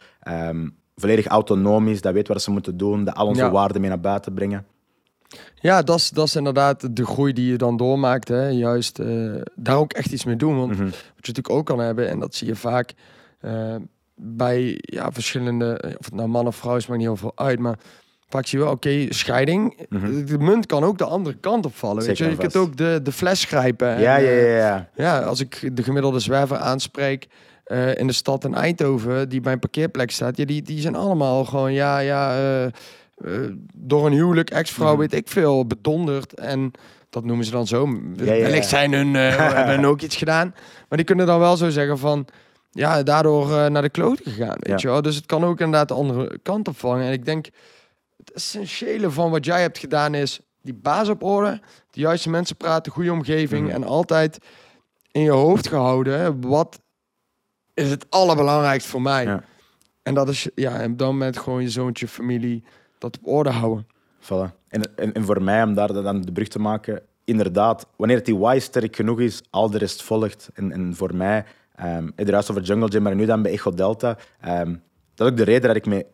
volledig autonoom is, dat weet wat ze moeten doen, dat al onze waarden mee naar buiten brengen. Ja, dat is, dat is inderdaad de groei die je dan doormaakt. Hè. Juist uh, daar ook echt iets mee doen. Want mhm. wat je natuurlijk ook kan hebben, en dat zie je vaak uh, bij ja, verschillende, of het nou man of vrouw is, maakt niet heel veel uit. Maar vaak zie je wel, oké, scheiding. Mhm. De munt kan ook de andere kant opvallen. Weet je? je kunt ook de, de fles grijpen. Ja, ja, ja, ja. ja, als ik de gemiddelde zwerver aanspreek. Uh, in de stad in Eindhoven, die bij een parkeerplek staat, ja, die, die zijn allemaal gewoon, ja, ja, uh, door een huwelijk, ex-vrouw, mm. weet ik veel, bedonderd. En dat noemen ze dan zo. Ja, Wellicht zijn hun, uh, hebben ook iets gedaan. Maar die kunnen dan wel zo zeggen van, ja, daardoor eh, naar de kloot gegaan. Weet je wel? Dus het kan ook inderdaad de andere kant opvangen. En ik denk, het essentiële van wat jij hebt gedaan is die baas op orde, de juiste mensen praten, goede omgeving Mhm. en altijd in je hoofd gehouden. Wat is het allerbelangrijkste voor mij? En dat is ja, en dat moment gewoon je zoontje, familie, dat op orde houden. Voilà. En, en, en voor mij, om daar dan de brug te maken, inderdaad, wanneer die why sterk genoeg is, al de rest volgt. En, en voor mij, um, juist over Jungle Gym, maar nu dan bij Echo Delta, ehm, dat is ook de reden dat ik met,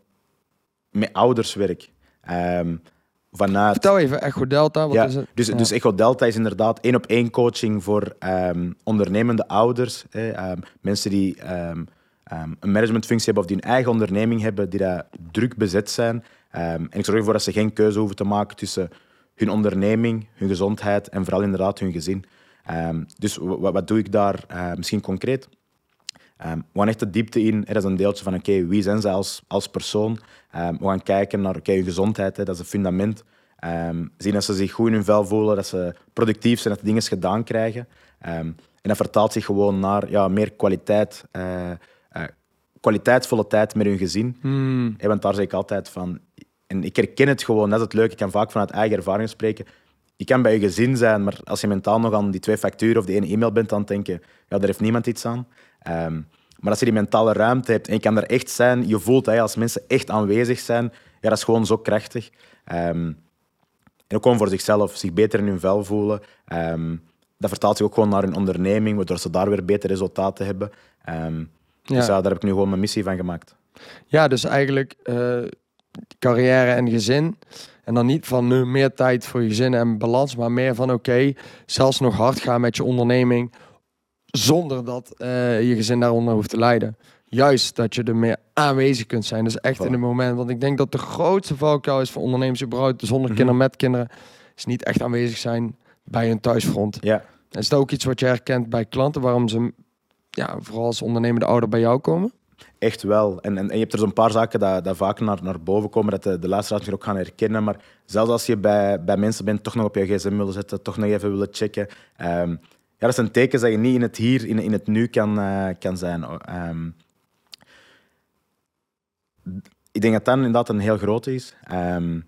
met ouders werk. Ehm, vanuit Vertel even, Echo Delta, wat ja, is het? Dus, Ja. dus Echo Delta is inderdaad één op één coaching voor ehm, ondernemende ouders. Ehm, mensen die ehm, ehm, een managementfunctie hebben of die een eigen onderneming hebben, die daar druk bezet zijn. Ehm, en ik zorg ervoor dat ze geen keuze hoeven te maken tussen hun onderneming, hun gezondheid en vooral inderdaad hun gezin. Ehm, dus wa- wa- wat doe ik daar eh, misschien concreet? Ehm, we gaan echt de diepte in. Er is een deeltje van oké, wie zijn ze als, als persoon? Ehm, we gaan kijken naar oké, hun gezondheid, hè, dat is een fundament. Zien dat ze zich goed in hun vel voelen, dat ze productief zijn, dat de dingen gedaan krijgen. En dat vertaalt zich gewoon naar ja, meer kwaliteit, eh, eh, kwaliteitsvolle tijd met hun gezin. Hè, want daar zeg ik altijd van. En ik herken het gewoon, dat is het leuke. Ik kan vaak vanuit eigen ervaring spreken. Je kan bij je gezin zijn, maar als je mentaal nog aan die twee facturen of die ene e-mail bent aan het denken, ja, daar heeft niemand iets aan. Ehm, maar als je die mentale ruimte hebt en je kan er echt zijn, je voelt hè, als mensen echt aanwezig zijn, ja, dat is gewoon zo krachtig. Ehm, en ook gewoon voor zichzelf, zich beter in hun vel voelen. Ehm, dat vertaalt zich ook gewoon naar hun onderneming, waardoor ze daar weer beter resultaten hebben. Ja. Dus ja, daar heb ik nu gewoon mijn missie van gemaakt. Ja, dus eigenlijk eh, carrière en gezin. En dan niet van nu meer tijd voor je gezin en balans, maar meer van oké, zelfs nog hard gaan met je onderneming zonder dat eh, je gezin daaronder hoeft te lijden. Juist dat je er meer aanwezig kunt zijn. Dus echt in het moment. Want ik denk dat de grootste valkuil is voor ondernemers überhaupt, zonder Mhm. kinderen, met kinderen, is niet echt aanwezig zijn bij hun thuisfront. Ja, Is dat ook iets wat je herkent bij klanten, waarom ze ja, vooral als ondernemende ouder bij jou komen? Echt wel. En, en, en je hebt er zo'n paar zaken dat, dat vaak naar, naar boven komen, dat de, de luisteraars ook gaan herkennen. Maar zelfs als je bij, bij mensen bent, toch nog op je gsm willen zetten, toch nog even willen checken. Ehm, ja, dat zijn tekens dat je niet in het hier, in, in het nu kan, eh, kan zijn. Ehm, ik denk dat dat inderdaad een heel grote is. Ehm,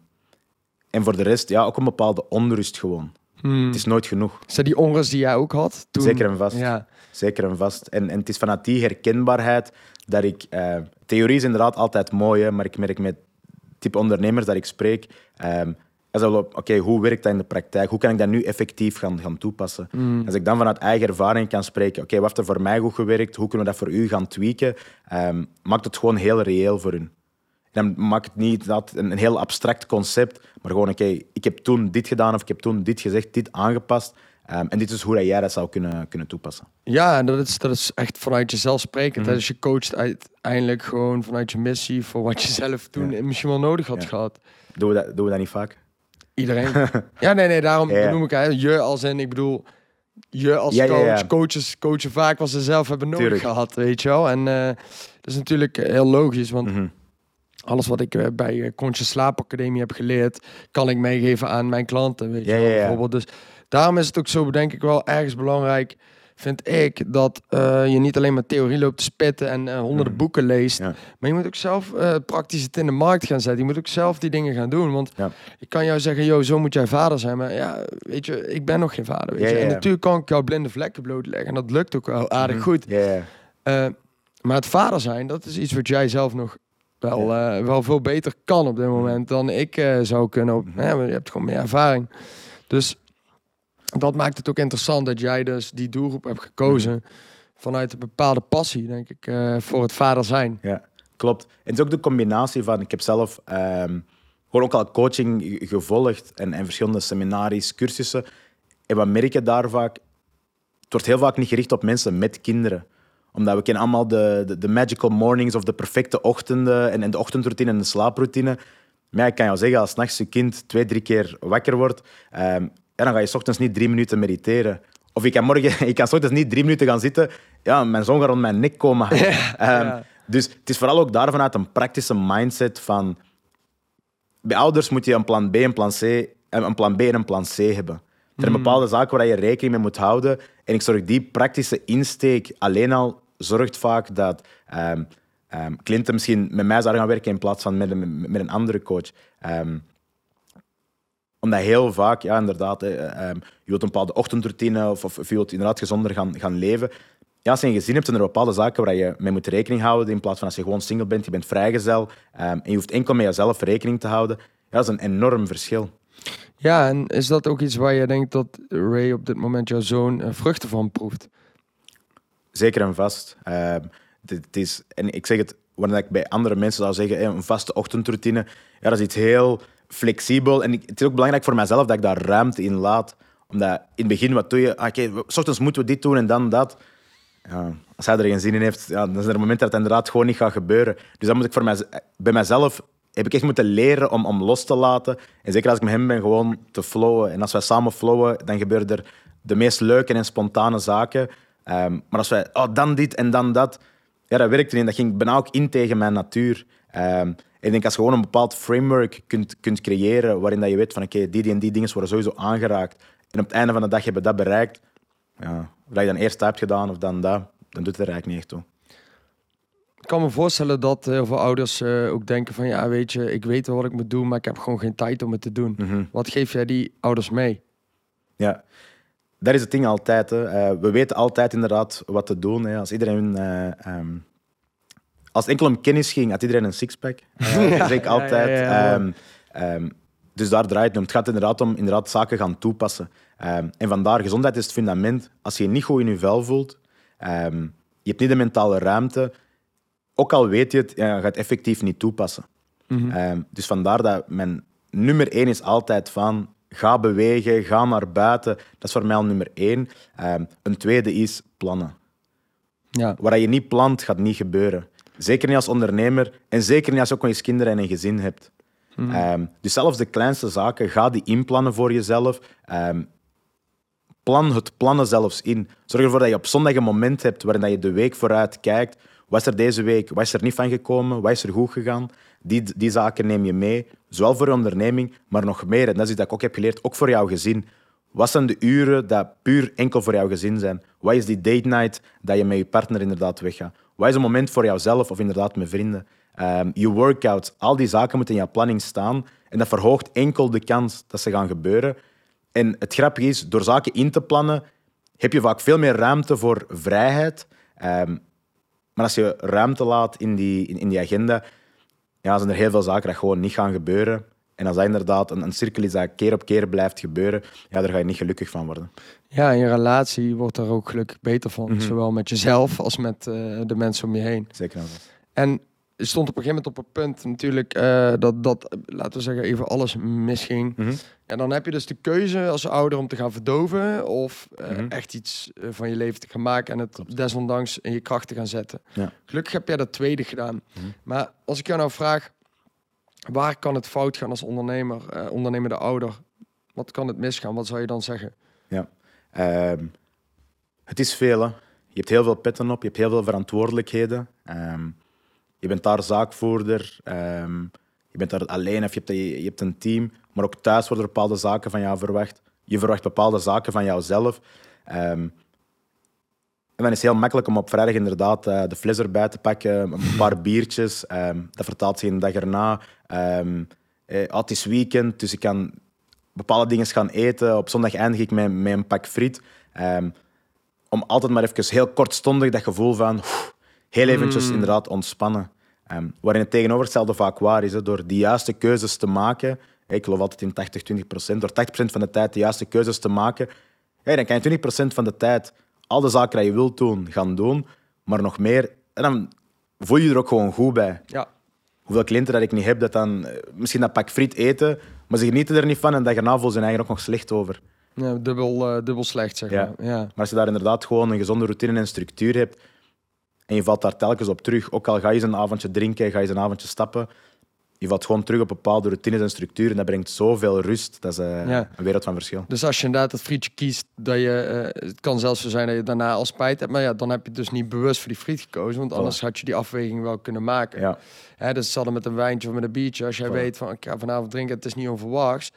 en voor de rest, ja, ook een bepaalde onrust gewoon. Hmm. Het is nooit genoeg. Is dat die onrust die jij ook had? Toen? Zeker en vast. Ja. Zeker en vast. En, en het is vanuit die herkenbaarheid dat ik... eh, theorie is inderdaad altijd mooi, hè, maar ik merk met het type ondernemers dat ik spreek... op, Oké, hoe werkt dat in de praktijk? Hoe kan ik dat nu effectief gaan, gaan toepassen? Mm. Als ik dan vanuit eigen ervaring kan spreken... Oké, wat heeft er voor mij goed gewerkt? Hoe kunnen we dat voor u gaan tweaken? ehm, maakt het gewoon heel reëel voor hun. En dan maakt het niet dat een, een heel abstract concept, maar gewoon, oké, ik heb toen dit gedaan of ik heb toen dit gezegd, dit aangepast. Ehm, en dit is hoe dat jij dat zou kunnen, kunnen toepassen. Ja, en dat is, dat is echt vanuit jezelf sprekend. hè. Mhm. Dus je coacht uiteindelijk gewoon vanuit je missie voor wat je zelf toen Ja. misschien wel nodig had Ja. gehad. Doen we dat, doen we dat niet vaak? Iedereen. ja, nee, nee, daarom Ja, noem ik je als in, ik bedoel, je als coach, coaches coachen vaak wat ze zelf hebben nodig Tuurlijk. gehad, weet je wel. En eh, dat is natuurlijk heel logisch, want Mhm. alles wat ik eh, bij eh, Conscious Slaap Academie heb geleerd, kan ik meegeven aan mijn klanten, weet je Ja, wel, ja, ja. bijvoorbeeld. Dus daarom is het ook zo, denk ik wel, ergens belangrijk, vind ik, dat eh, je niet alleen maar theorie loopt te spitten en eh, honderden Mhm. boeken leest, Ja. maar je moet ook zelf eh, praktisch het in de markt gaan zetten. Je moet ook zelf die dingen gaan doen, want Ja. ik kan jou zeggen, yo, zo moet jij vader zijn, maar ja, weet je, ik ben nog geen vader, weet je. En natuurlijk kan ik jouw blinde vlekken blootleggen en dat lukt ook wel aardig Mhm. goed. Maar het vader zijn, dat is iets wat jij zelf nog wel, wel veel beter kan op dit moment dan ik zou kunnen. Op, Mhm. hè, je hebt gewoon meer ervaring. Dus dat maakt het ook interessant dat jij dus die doelgroep hebt gekozen Mhm. vanuit een bepaalde passie, denk ik, eh, voor het vader zijn. Ja, klopt. En het is ook de combinatie van... Ik heb zelf ehm, gewoon ook al coaching ge- gevolgd en, en verschillende seminaries, cursussen. En wat merk je daar vaak? Het wordt heel vaak niet gericht op mensen met kinderen. Omdat we kennen allemaal de, de, de magical mornings of de perfecte ochtenden en, en de ochtendroutine en de slaaproutine. Maar ja, ik kan jou zeggen, als nachts je kind twee, drie keer wakker wordt, ehm, ja, dan ga je ochtends niet drie minuten mediteren. Of ik kan morgen, ik kan ochtends niet drie minuten gaan zitten. Ja, mijn zoon gaat rond mijn nek komen. Ehm. Dus het is vooral ook daar vanuit een praktische mindset van... Bij ouders moet je een plan B, een plan C, en een plan B en een plan C hebben. Er zijn bepaalde zaken waar je rekening mee moet houden. En ik zorg die praktische insteek alleen al zorgt vaak dat ehm, cliënten misschien met mij zouden gaan werken in plaats van met een, met een andere coach. Ehm, omdat heel vaak, ja, inderdaad, hè, ehm, je wilt een bepaalde ochtendroutine of, of, of je wilt inderdaad gezonder gaan, gaan leven. Ja, als je een gezin hebt, zijn er bepaalde zaken waar je mee moet rekening houden. In plaats van als je gewoon single bent, je bent vrijgezel ehm, en je hoeft enkel met jezelf rekening te houden. Ja, dat is een enorm verschil. Ja, en is dat ook iets waar je denkt dat Ray op dit moment jouw zoon eh, vruchten van proeft? Zeker en vast. Het, het is, en ik zeg het, wanneer ik bij andere mensen zou zeggen, een vaste ochtendroutine, ja, dat is iets heel flexibel. En het is ook belangrijk voor mijzelf dat ik daar ruimte in laat. Omdat in het begin, wat doe je? Ah, Oké, s ochtends moeten we dit doen en dan dat. Als hij er geen zin in heeft, ja, dan is er een moment dat het inderdaad gewoon niet gaat gebeuren. Dus dan moet ik voor mij, bij mezelf heb ik echt moeten leren om, om los te laten. En zeker als ik met hem ben, gewoon te flowen. En als wij samen flowen, dan gebeuren er de meest leuke en spontane zaken. Ehm, maar als wij, oh, dan dit en dan dat, ja, dat werkte niet. Dat ging bijna ook in tegen mijn natuur. Ehm, ik denk als je gewoon een bepaald framework kunt, kunt creëren waarin dat je weet van oké, die, die en die dingen worden sowieso aangeraakt. En op het einde van de dag heb je dat bereikt. Ja, of dat je dan eerst dat hebt gedaan of dan dat, dan doet het er eigenlijk niet echt toe. Ik kan me voorstellen dat heel veel ouders eh, ook denken van ja, weet je, ik weet wel wat ik moet doen, maar ik heb gewoon geen tijd om het te doen. Mhm. Wat geef jij die ouders mee? Ja, dat is het ding altijd. Hè. Eh, we weten altijd inderdaad wat te doen. Hè. Als iedereen... eh, ehm, als het enkel om kennis ging, had iedereen een sixpack. Uh, zeg ik altijd. ja. Ehm, ehm, dus daar draait het om. Het gaat inderdaad om inderdaad zaken gaan toepassen. Ehm, en vandaar, gezondheid is het fundament. Als je je niet goed in je vel voelt, je hebt niet de mentale ruimte, ook al weet je het, je gaat het effectief niet toepassen. Ehm, dus vandaar dat mijn nummer één is altijd van ga bewegen, ga naar buiten. Dat is voor mij al nummer één. Een tweede is plannen. Ja, Wat je niet plant, gaat niet gebeuren. Zeker niet als ondernemer en zeker niet als je ook nog eens kinderen en een gezin hebt. Ehm, dus zelfs de kleinste zaken, ga die inplannen voor jezelf. Ehm, plan het plannen zelfs in. Zorg ervoor dat je op zondag een moment hebt waarin dat je de week vooruit kijkt. Wat is er deze week? Wat is er niet van gekomen? Wat is er goed gegaan? Die, die zaken neem je mee, zowel voor je onderneming, maar nog meer. En dat is iets dat ik ook heb geleerd, ook voor jouw gezin. Wat zijn de uren dat puur enkel voor jouw gezin zijn? Wat is die date night dat je met je partner inderdaad weggaat? Wat is een moment voor jouzelf of inderdaad met vrienden? Ehm, je workouts, al die zaken moeten in jouw planning staan. En dat verhoogt enkel de kans dat ze gaan gebeuren. En het grappige is, door zaken in te plannen, heb je vaak veel meer ruimte voor vrijheid. Ehm, maar als je ruimte laat in die, in, in die agenda, ja, zijn er heel veel zaken dat gewoon niet gaan gebeuren. En als dat inderdaad een, een cirkel is dat keer op keer blijft gebeuren, ja, daar ga je niet gelukkig van worden. Ja en je relatie wordt er ook gelukkig beter van. Zowel met jezelf als met eh, de mensen om je heen. Zeker en stond op een gegeven moment op een punt natuurlijk eh, dat, dat, laten we zeggen, even alles misging. Mhm. En dan heb je dus de keuze als ouder om te gaan verdoven of eh, Mhm. echt iets van je leven te gaan maken en het desondanks in je kracht te gaan zetten. Ja. Gelukkig heb jij dat tweede gedaan. Mhm. Maar als ik jou nou vraag, waar kan het fout gaan als ondernemer, ondernemende ouder? Wat kan het misgaan? Wat zou je dan zeggen? Ehm, het is veel. Je hebt heel veel petten op, je hebt heel veel verantwoordelijkheden. Ehm, je bent daar zaakvoerder, ehm, je bent daar alleen of je hebt, je hebt een team. Maar ook thuis worden bepaalde zaken van jou verwacht. Je verwacht bepaalde zaken van jouzelf. En dan is het heel makkelijk om op vrijdag inderdaad eh, de fles erbij te pakken, een paar biertjes. dat vertaalt zich een dag erna. Eh, ah, het is weekend, dus ik kan bepaalde dingen gaan eten. Op zondag eindig ik met, met een pak friet. Ehm, om altijd maar even heel kortstondig dat gevoel van oef, heel eventjes inderdaad ontspannen. Ehm, waarin het tegenovergestelde vaak waar is. Hè, door die juiste keuzes te maken. Ik geloof altijd in 80-20 procent. Door 80% van de tijd de juiste keuzes te maken. dan kan je 20% van de tijd al de zaken die je wilt doen, gaan doen. Maar nog meer. En dan voel je je er ook gewoon goed bij Ja, hoeveel cliënten dat ik niet heb, dat dan eh, misschien dat pak friet eten, maar ze genieten er niet van en dat erna voelen ze eigen ook nog slecht over. ja dubbel, eh, dubbel slecht zeg Ja. maar. Ja. Maar als je daar inderdaad gewoon een gezonde routine en structuur hebt en je valt daar telkens op terug, ook al ga je eens een avondje drinken, ga je eens een avondje stappen, je valt gewoon terug op bepaalde routines en structuren en dat brengt zoveel rust. Dat is eh, Ja. een wereld van verschil. Dus als je inderdaad het frietje kiest, dat je, eh, het kan zelfs zo zijn dat je daarna al spijt hebt, maar ja, dan heb je dus niet bewust voor die friet gekozen, want anders had je die afweging wel kunnen maken. Ja, Hè, dus hetzelfde met een wijntje of met een biertje. Als jij weet van ik ga vanavond drinken, het is niet onverwachts,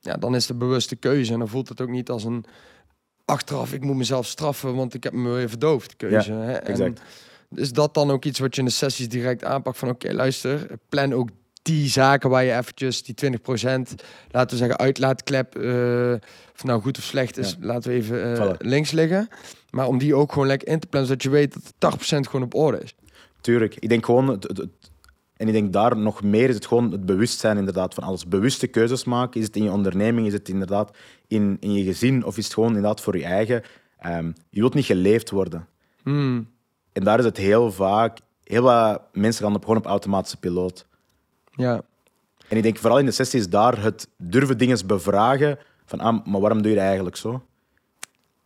ja, dan is de bewuste keuze en dan voelt het ook niet als een achteraf, ik moet mezelf straffen, want ik heb me weer verdoofd, keuze. hè? En exact. is dat dan ook iets wat je in de sessies direct aanpakt van oké, luister, plan ook die zaken waar je eventjes die 20%, laten we zeggen, uitlaatklep, eh of nou goed of slecht is, laten we even eh, links liggen. Maar om die ook gewoon lekker in te plannen, zodat je weet dat 80% gewoon op orde is. Tuurlijk. Ik denk gewoon... Het, het- het- en ik denk daar nog meer is het gewoon het bewustzijn inderdaad van alles. Bewuste keuzes maken. Is het in je onderneming? Is het inderdaad in, in je gezin? Of is het gewoon inderdaad voor je eigen? Ehm, je wilt niet geleefd worden. Hmm. En daar is het heel vaak... Heel wat mensen gaan op, gewoon op automatische piloot. Ja, En ik denk vooral in de sessies daar het durven dingen bevragen. Van, ah, maar waarom doe je dat eigenlijk zo?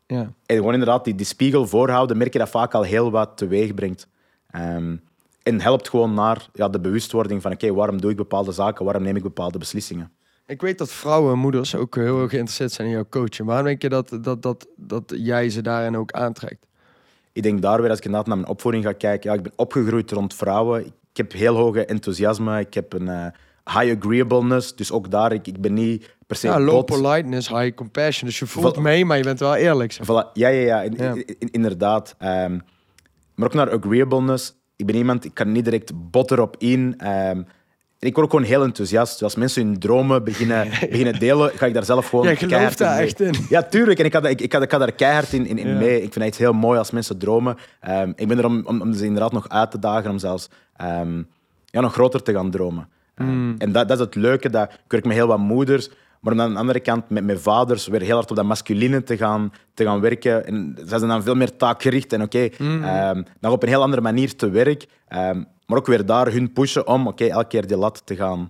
ja. En gewoon inderdaad die, die spiegel voorhouden, merk je dat vaak al heel wat teweeg brengt. Ehm, en helpt gewoon naar ja, de bewustwording van oké, waarom doe ik bepaalde zaken, waarom neem ik bepaalde beslissingen. Ik weet dat vrouwen en moeders ook heel erg geïnteresseerd zijn in jouw coaching. Waarom denk je dat, dat, dat, dat jij ze daarin ook aantrekt? Ik denk daar weer, als ik inderdaad naar mijn opvoeding ga kijken, ja, ik ben opgegroeid rond vrouwen. Ik heb heel hoge enthousiasme, ik heb een eh, high agreeableness, dus ook daar, ik, ik ben niet per se Ja, low bot. politeness, high compassion. Dus je voelt mee, maar je bent wel eerlijk. zeg. Voilà, ja, ja, ja, in- Ja. in- in- inderdaad. Ehm, maar ook naar agreeableness. Ik ben iemand, ik kan niet direct bot erop in. Ehm, en ik word ook gewoon heel enthousiast. Dus als mensen hun dromen beginnen, beginnen delen, ga ik daar zelf gewoon Jij gelooft daar echt in. Ja, tuurlijk. En ik, had, ik, ik, had, ik had daar keihard in, in, mee. Ik vind het heel mooi als mensen dromen. Ehm, ik ben er om, om, om ze inderdaad nog uit te dagen, om zelfs ehm, ja, nog groter te gaan dromen. Ehm, Mm. En dat, dat is het leuke. Dat, ik werk met heel wat moeders, maar aan de andere kant met mijn vaders weer heel hard op dat masculine te gaan, te gaan werken. En zij zijn dan veel meer taakgericht en oké, Mm. ehm, nog op een heel andere manier te werk. Maar ook weer daar hun pushen om oké, elke keer die lat te gaan,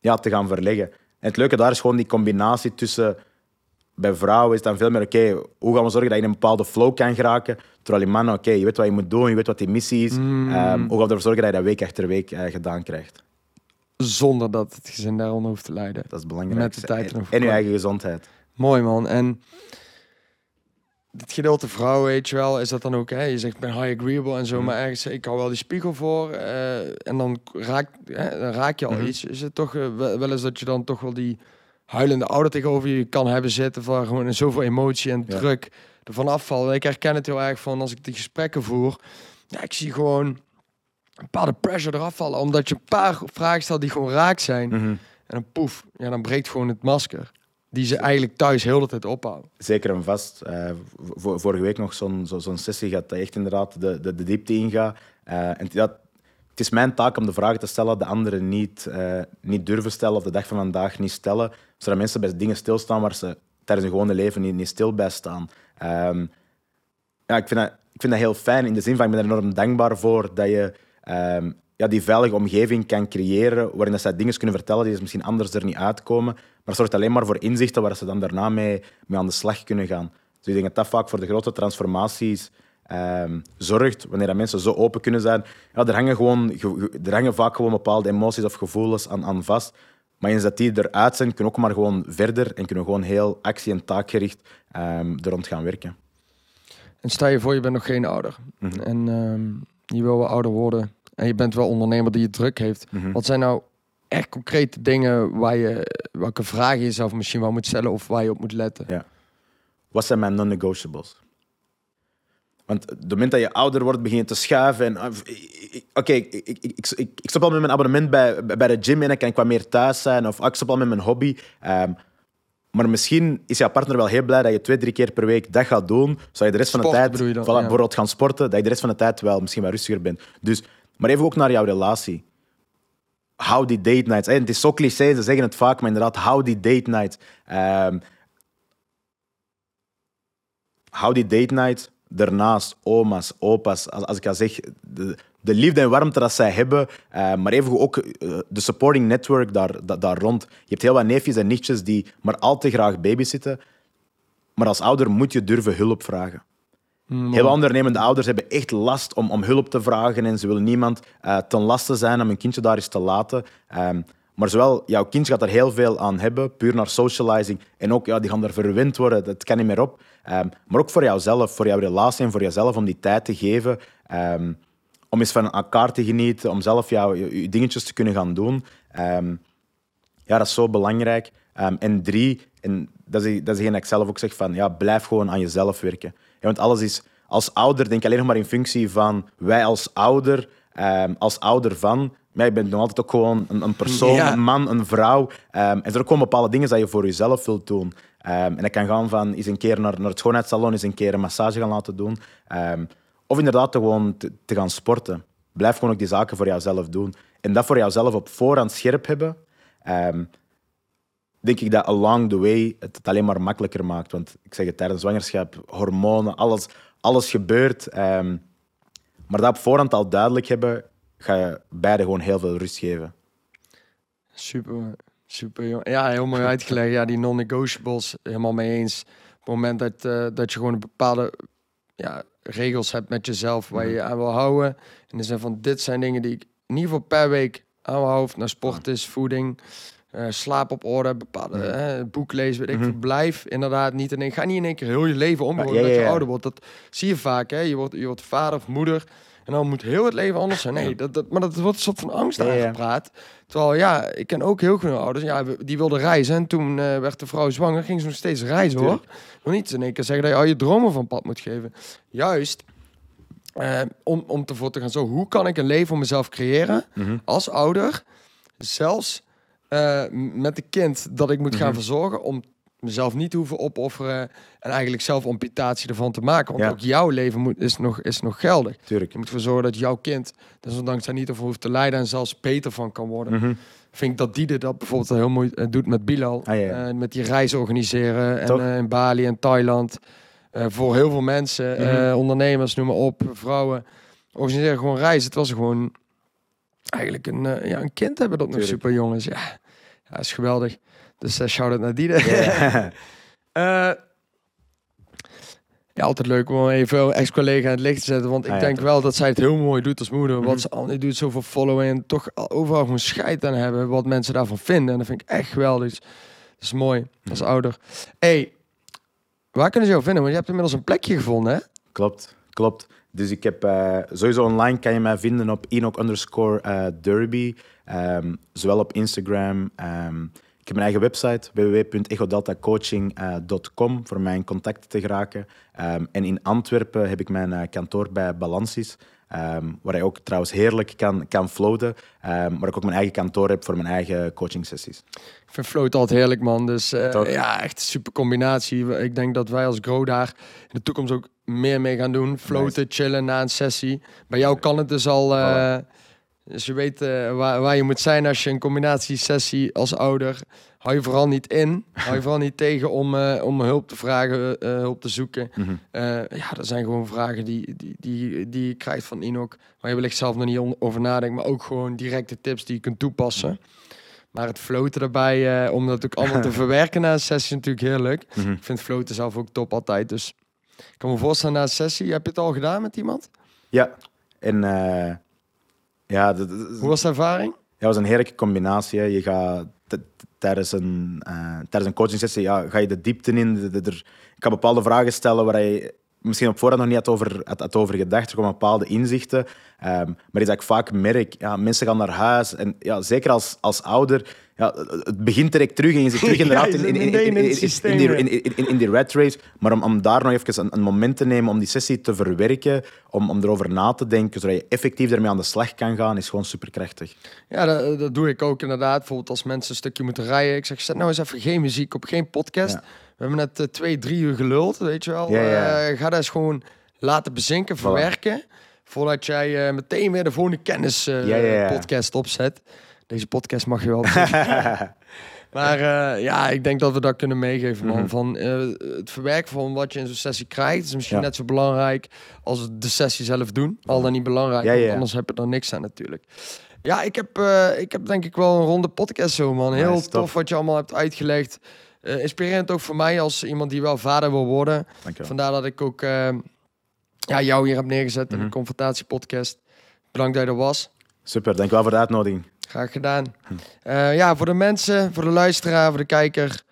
ja, te gaan verleggen. En het leuke daar is gewoon die combinatie tussen... Bij vrouwen is het dan veel meer, oké, hoe gaan we zorgen dat je in een bepaalde flow kan geraken? Terwijl die mannen, oké, je weet wat je moet doen, je weet wat die missie is. Mm. Ehm, hoe gaan we ervoor zorgen dat je dat week achter week eh, gedaan krijgt? Zonder dat het gezin daaronder hoeft te lijden. Dat is belangrijk. Met de tijd en, en je eigen gezondheid. Mooi man. En dit gedeelte vrouw, weet je wel, is dat dan ook, hè? je zegt ik ben high agreeable en zo, Mhm. maar ergens, ik hou wel die spiegel voor eh, en dan raak, hè, dan raak je al Mhm. iets. Is het toch eh, wel eens dat je dan toch wel die huilende ouder tegenover je kan hebben zitten van gewoon zoveel emotie en druk ervan afvallen. Ik herken het heel erg van als ik die gesprekken voer, ja, ik zie gewoon een bepaalde pressure eraf vallen, omdat je een paar vragen stelt die gewoon raak zijn Mhm. en dan poef, ja, dan breekt gewoon het masker. Die ze eigenlijk thuis heel de tijd ophouden. Zeker en vast. V- vorige week nog zo'n zo, zo'n sessie gehad dat echt inderdaad de, de, de diepte ingaat. Eh, en ja, het is mijn taak om de vragen te stellen, de anderen niet, eh, niet durven stellen of de dag van vandaag niet stellen, zodat mensen bij dingen stilstaan waar ze tijdens hun gewone leven niet, niet stil bij staan. Ehm, ja, ik, vind dat, ik vind dat heel fijn in de zin van, ik ben er enorm dankbaar voor dat je ehm, ja, die veilige omgeving kan creëren waarin dat zij dingen kunnen vertellen die ze misschien anders er niet uitkomen. Maar het zorgt alleen maar voor inzichten waar ze dan daarna mee, mee aan de slag kunnen gaan. Dus ik denk dat dat vaak voor de grote transformaties ehm, zorgt, wanneer dat mensen zo open kunnen zijn. Ja, er, hangen gewoon, ge- ge- er hangen vaak gewoon bepaalde emoties of gevoelens aan, aan vast. Maar eens dat die eruit zijn, kunnen we ook maar gewoon verder en kunnen we gewoon heel actie- en taakgericht er rond gaan werken. En stel je voor, je bent nog geen ouder. Mhm. En ehm, je wil wel ouder worden. En je bent wel ondernemer die het druk heeft. Mhm. Wat zijn nou echt concrete dingen waar je, welke vragen je jezelf misschien wel moet stellen of waar je op moet letten? Ja. Wat zijn mijn non-negotiables? Want op het moment dat je ouder wordt, begin je te schuiven. En, ah, ik- ik- Oké, ik, ik, ik, ik, ik- ik stop al met mijn abonnement bij, bij de gym en dan kan ik wat meer thuis zijn. Of ah, ik stop al met mijn hobby. Ehm, maar misschien is jouw partner wel heel blij dat je twee, drie keer per week dat gaat doen. Zodat je de rest van de tijd, bijvoorbeeld gaan sporten, dat je de rest van de tijd wel misschien wat rustiger bent. Dus, maar even ook naar jouw relatie. Hou die date nights. En het is zo cliché, ze zeggen het vaak, maar inderdaad, hou die date nights. Ehm, hou die date night daarnaast, oma's, opa's. Als, als ik al zeg, de, de liefde en warmte dat zij hebben, eh, maar even ook eh, de supporting network daar, da- daar rond. Je hebt heel wat neefjes en nichtjes die maar al te graag babysitten. Maar als ouder moet je durven hulp vragen. Mm, Heel ondernemende ouders hebben echt last om, om hulp te vragen en ze willen niemand eh, ten laste zijn om hun kindje daar eens te laten. Ehm, maar zowel jouw kindje gaat er heel veel aan hebben, puur naar socializing. En ook, ja, die gaan er verwend worden, dat kan niet meer op. Ehm, maar ook voor jouzelf, voor jouw relatie en voor jezelf om die tijd te geven. ehm, om eens van elkaar te genieten, om zelf jouw je, je dingetjes te kunnen gaan doen. Ehm, ja, dat is zo belangrijk. En drie, en dat is, dat is ik zelf ook zeg van, ja, blijf gewoon aan jezelf werken. Ja, want alles is, als ouder denk ik alleen nog maar in functie van wij als ouder, als ouder van, maar je bent nog altijd ook gewoon een, een persoon, Ja. een man, een vrouw. En er zijn ook gewoon bepaalde dingen dat je voor jezelf wilt doen. Ehm, en dat kan gaan van eens een keer naar, naar het schoonheidssalon, eens een keer een massage gaan laten doen. Ehm, of inderdaad gewoon te, gaan sporten. Blijf gewoon ook die zaken voor jouzelf doen. En dat voor jouzelf op voorhand scherp hebben, ehm, denk ik dat along the way het alleen maar makkelijker maakt. Want ik zeg het, tijdens zwangerschap, hormonen, alles, alles gebeurt. maar dat op voorhand al duidelijk hebben, ga je beide gewoon heel veel rust geven. Super, super. Ja, heel mooi uitgelegd. Ja, die non-negotiables, helemaal mee eens. Op het moment dat, eh, dat je gewoon een bepaalde ja, regels hebt met jezelf waar je je aan wil houden. In de zin van, dit zijn dingen die ik in ieder geval per week aan houden. Of naar sport is, voeding, eh, slaap op orde, bepaalde Mhm. hè, boek lezen, weet ik Mhm. Blijf inderdaad niet in één, ga niet in één keer heel je leven om Ja, dat je ouder wordt. Dat zie je vaak, hè. Je wordt, je wordt vader of moeder en dan moet heel het leven anders zijn. Nee, dat, dat, maar dat wordt een soort van angst Ja, aangepraat. Terwijl, ja, ik ken ook heel veel ouders. Ja, die wilden reizen. En toen eh, werd de vrouw zwanger. Ging ze nog steeds reizen, hoor. Wil niet in één keer zeggen dat je al je dromen van pad moet geven. Juist eh, om, om ervoor te gaan zo. Hoe kan ik een leven voor mezelf creëren Mhm. als ouder? Zelfs eh, met een kind dat ik moet gaan Mhm. verzorgen. Om mezelf niet hoeven opofferen. En eigenlijk zelf amputatie ervan te maken. Want Ja. ook jouw leven moet, is, nog, is nog geldig. Tuurlijk. Je moet ervoor zorgen dat jouw kind, desondanks daar niet over hoeft te lijden en zelfs beter van kan worden. Mhm. Vind ik dat Diede dat bijvoorbeeld heel mooi eh, doet met Bilal. Ah, ja, ja. Eh, met die reizen organiseren en eh, in Bali en Thailand. Voor heel veel mensen, Mhm. ondernemers, noem maar op, vrouwen. Organiseren gewoon reizen. Het was gewoon eigenlijk een, ja, een kind hebben dat nog super jong is. Ja, ja is geweldig. Dus uh, shout-out naar Diede. Eh, ja, altijd leuk om even een ex-collega in het licht te zetten. Want ik Ah, ja, denk toch. wel dat zij het heel mooi doet als moeder. Mhm. Wat ze al niet doet, zoveel following. En toch al- overal gewoon scheid aan hebben. Wat mensen daarvan vinden. En dat vind ik echt geweldig. Dus Dat is mooi, als Mhm. ouder. hey, waar kunnen ze jou vinden? Want je hebt inmiddels een plekje gevonden, hè? Klopt, klopt. Dus ik heb eh, sowieso online kan je mij vinden op Enoch underscore eh, Derby. Ehm, zowel op Instagram. ehm, ik heb mijn eigen website www.egodeltacoaching.com voor mij in contact te geraken. Ehm, en in Antwerpen heb ik mijn eh, kantoor bij Balansis. ehm, waar je ook trouwens heerlijk kan, kan floaten. ehm, waar ik ook mijn eigen kantoor heb voor mijn eigen coaching sessies. Ik vind float altijd heerlijk, man. Dus eh, ja, echt een super combinatie. Ik denk dat wij als Grow daar in de toekomst ook meer mee gaan doen. Floaten, chillen na een sessie. Bij jou kan het dus al... eh, dus je weet eh, waar, waar je moet zijn als je een combinatiesessie als ouder... Hou je vooral niet in. Hou je vooral niet tegen om, eh, om hulp te vragen, eh, hulp te zoeken. Mhm. Ja, dat zijn gewoon vragen die, die, die, die je krijgt van Inok. Waar je wellicht zelf nog niet over nadenkt. Maar ook gewoon directe tips die je kunt toepassen. Maar het floten erbij, om dat ook allemaal te verwerken na een sessie, is natuurlijk heel leuk. Mhm. Ik vind floten zelf ook top altijd. Dus ik kan me voorstellen na een sessie. Heb je het al gedaan met iemand? Ja, en ja, dat, Hoe was de ervaring? Ja, dat was een heerlijke combinatie. hè. Je gaat tijdens een, eh tijdens een coaching sessie ja, ga je de diepte in. De, de- er, ik kan bepaalde vragen stellen waar je misschien op voorhand nog niet had over, had, had over gedacht. Er komen bepaalde inzichten. Ehm, maar iets dat ik vaak merk, ja, mensen gaan naar huis. En ja, zeker als, als ouder, ja, het begint direct terug. En je zit terug inderdaad in, in, in, in die, rat race. Maar om, om daar nog even een, een moment te nemen om die sessie te verwerken, om, om erover na te denken, zodat je effectief ermee aan de slag kan gaan, is gewoon superkrachtig. Ja, dat, dat doe ik ook inderdaad. Bijvoorbeeld als mensen een stukje moeten rijden. Ik zeg, zet nou eens even geen muziek op, geen podcast. Ja. We hebben net eh, twee, drie uur geluld, weet je wel. Ja, ja. Eh, ga dat eens gewoon laten bezinken, verwerken. Voordat jij eh, meteen weer de volgende kennis podcast opzet. Deze podcast mag je wel. maar eh, ja, ik denk dat we dat kunnen meegeven, man. Mhm. Van eh, het verwerken van wat je in zo'n sessie krijgt, is misschien Ja. net zo belangrijk als de sessie zelf doen. Al dan niet belangrijk, Ja, want ja. anders heb je er niks aan natuurlijk. Ja, ik heb, eh, ik heb denk ik wel een ronde podcast zo, man. Heel tof tof. wat je allemaal hebt uitgelegd. Inspirerend ook voor mij als iemand die wel vader wil worden. Dankjewel. Vandaar dat ik ook ja, jou hier heb neergezet in Mhm. de Confrontatiepodcast. Bedankt dat je er was. Super, dankjewel voor de uitnodiging. Graag gedaan. Eh, ja, voor de mensen, voor de luisteraar, voor de kijker.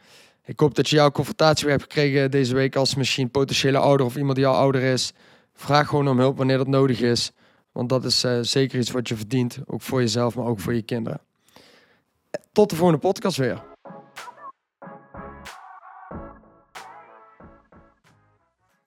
Ik hoop dat je jouw confrontatie weer hebt gekregen deze week als misschien potentiële ouder of iemand die al ouder is. Vraag gewoon om hulp wanneer dat nodig is. Want dat is eh, zeker iets wat je verdient. Ook voor jezelf, maar ook voor je kinderen. Tot de volgende podcast weer.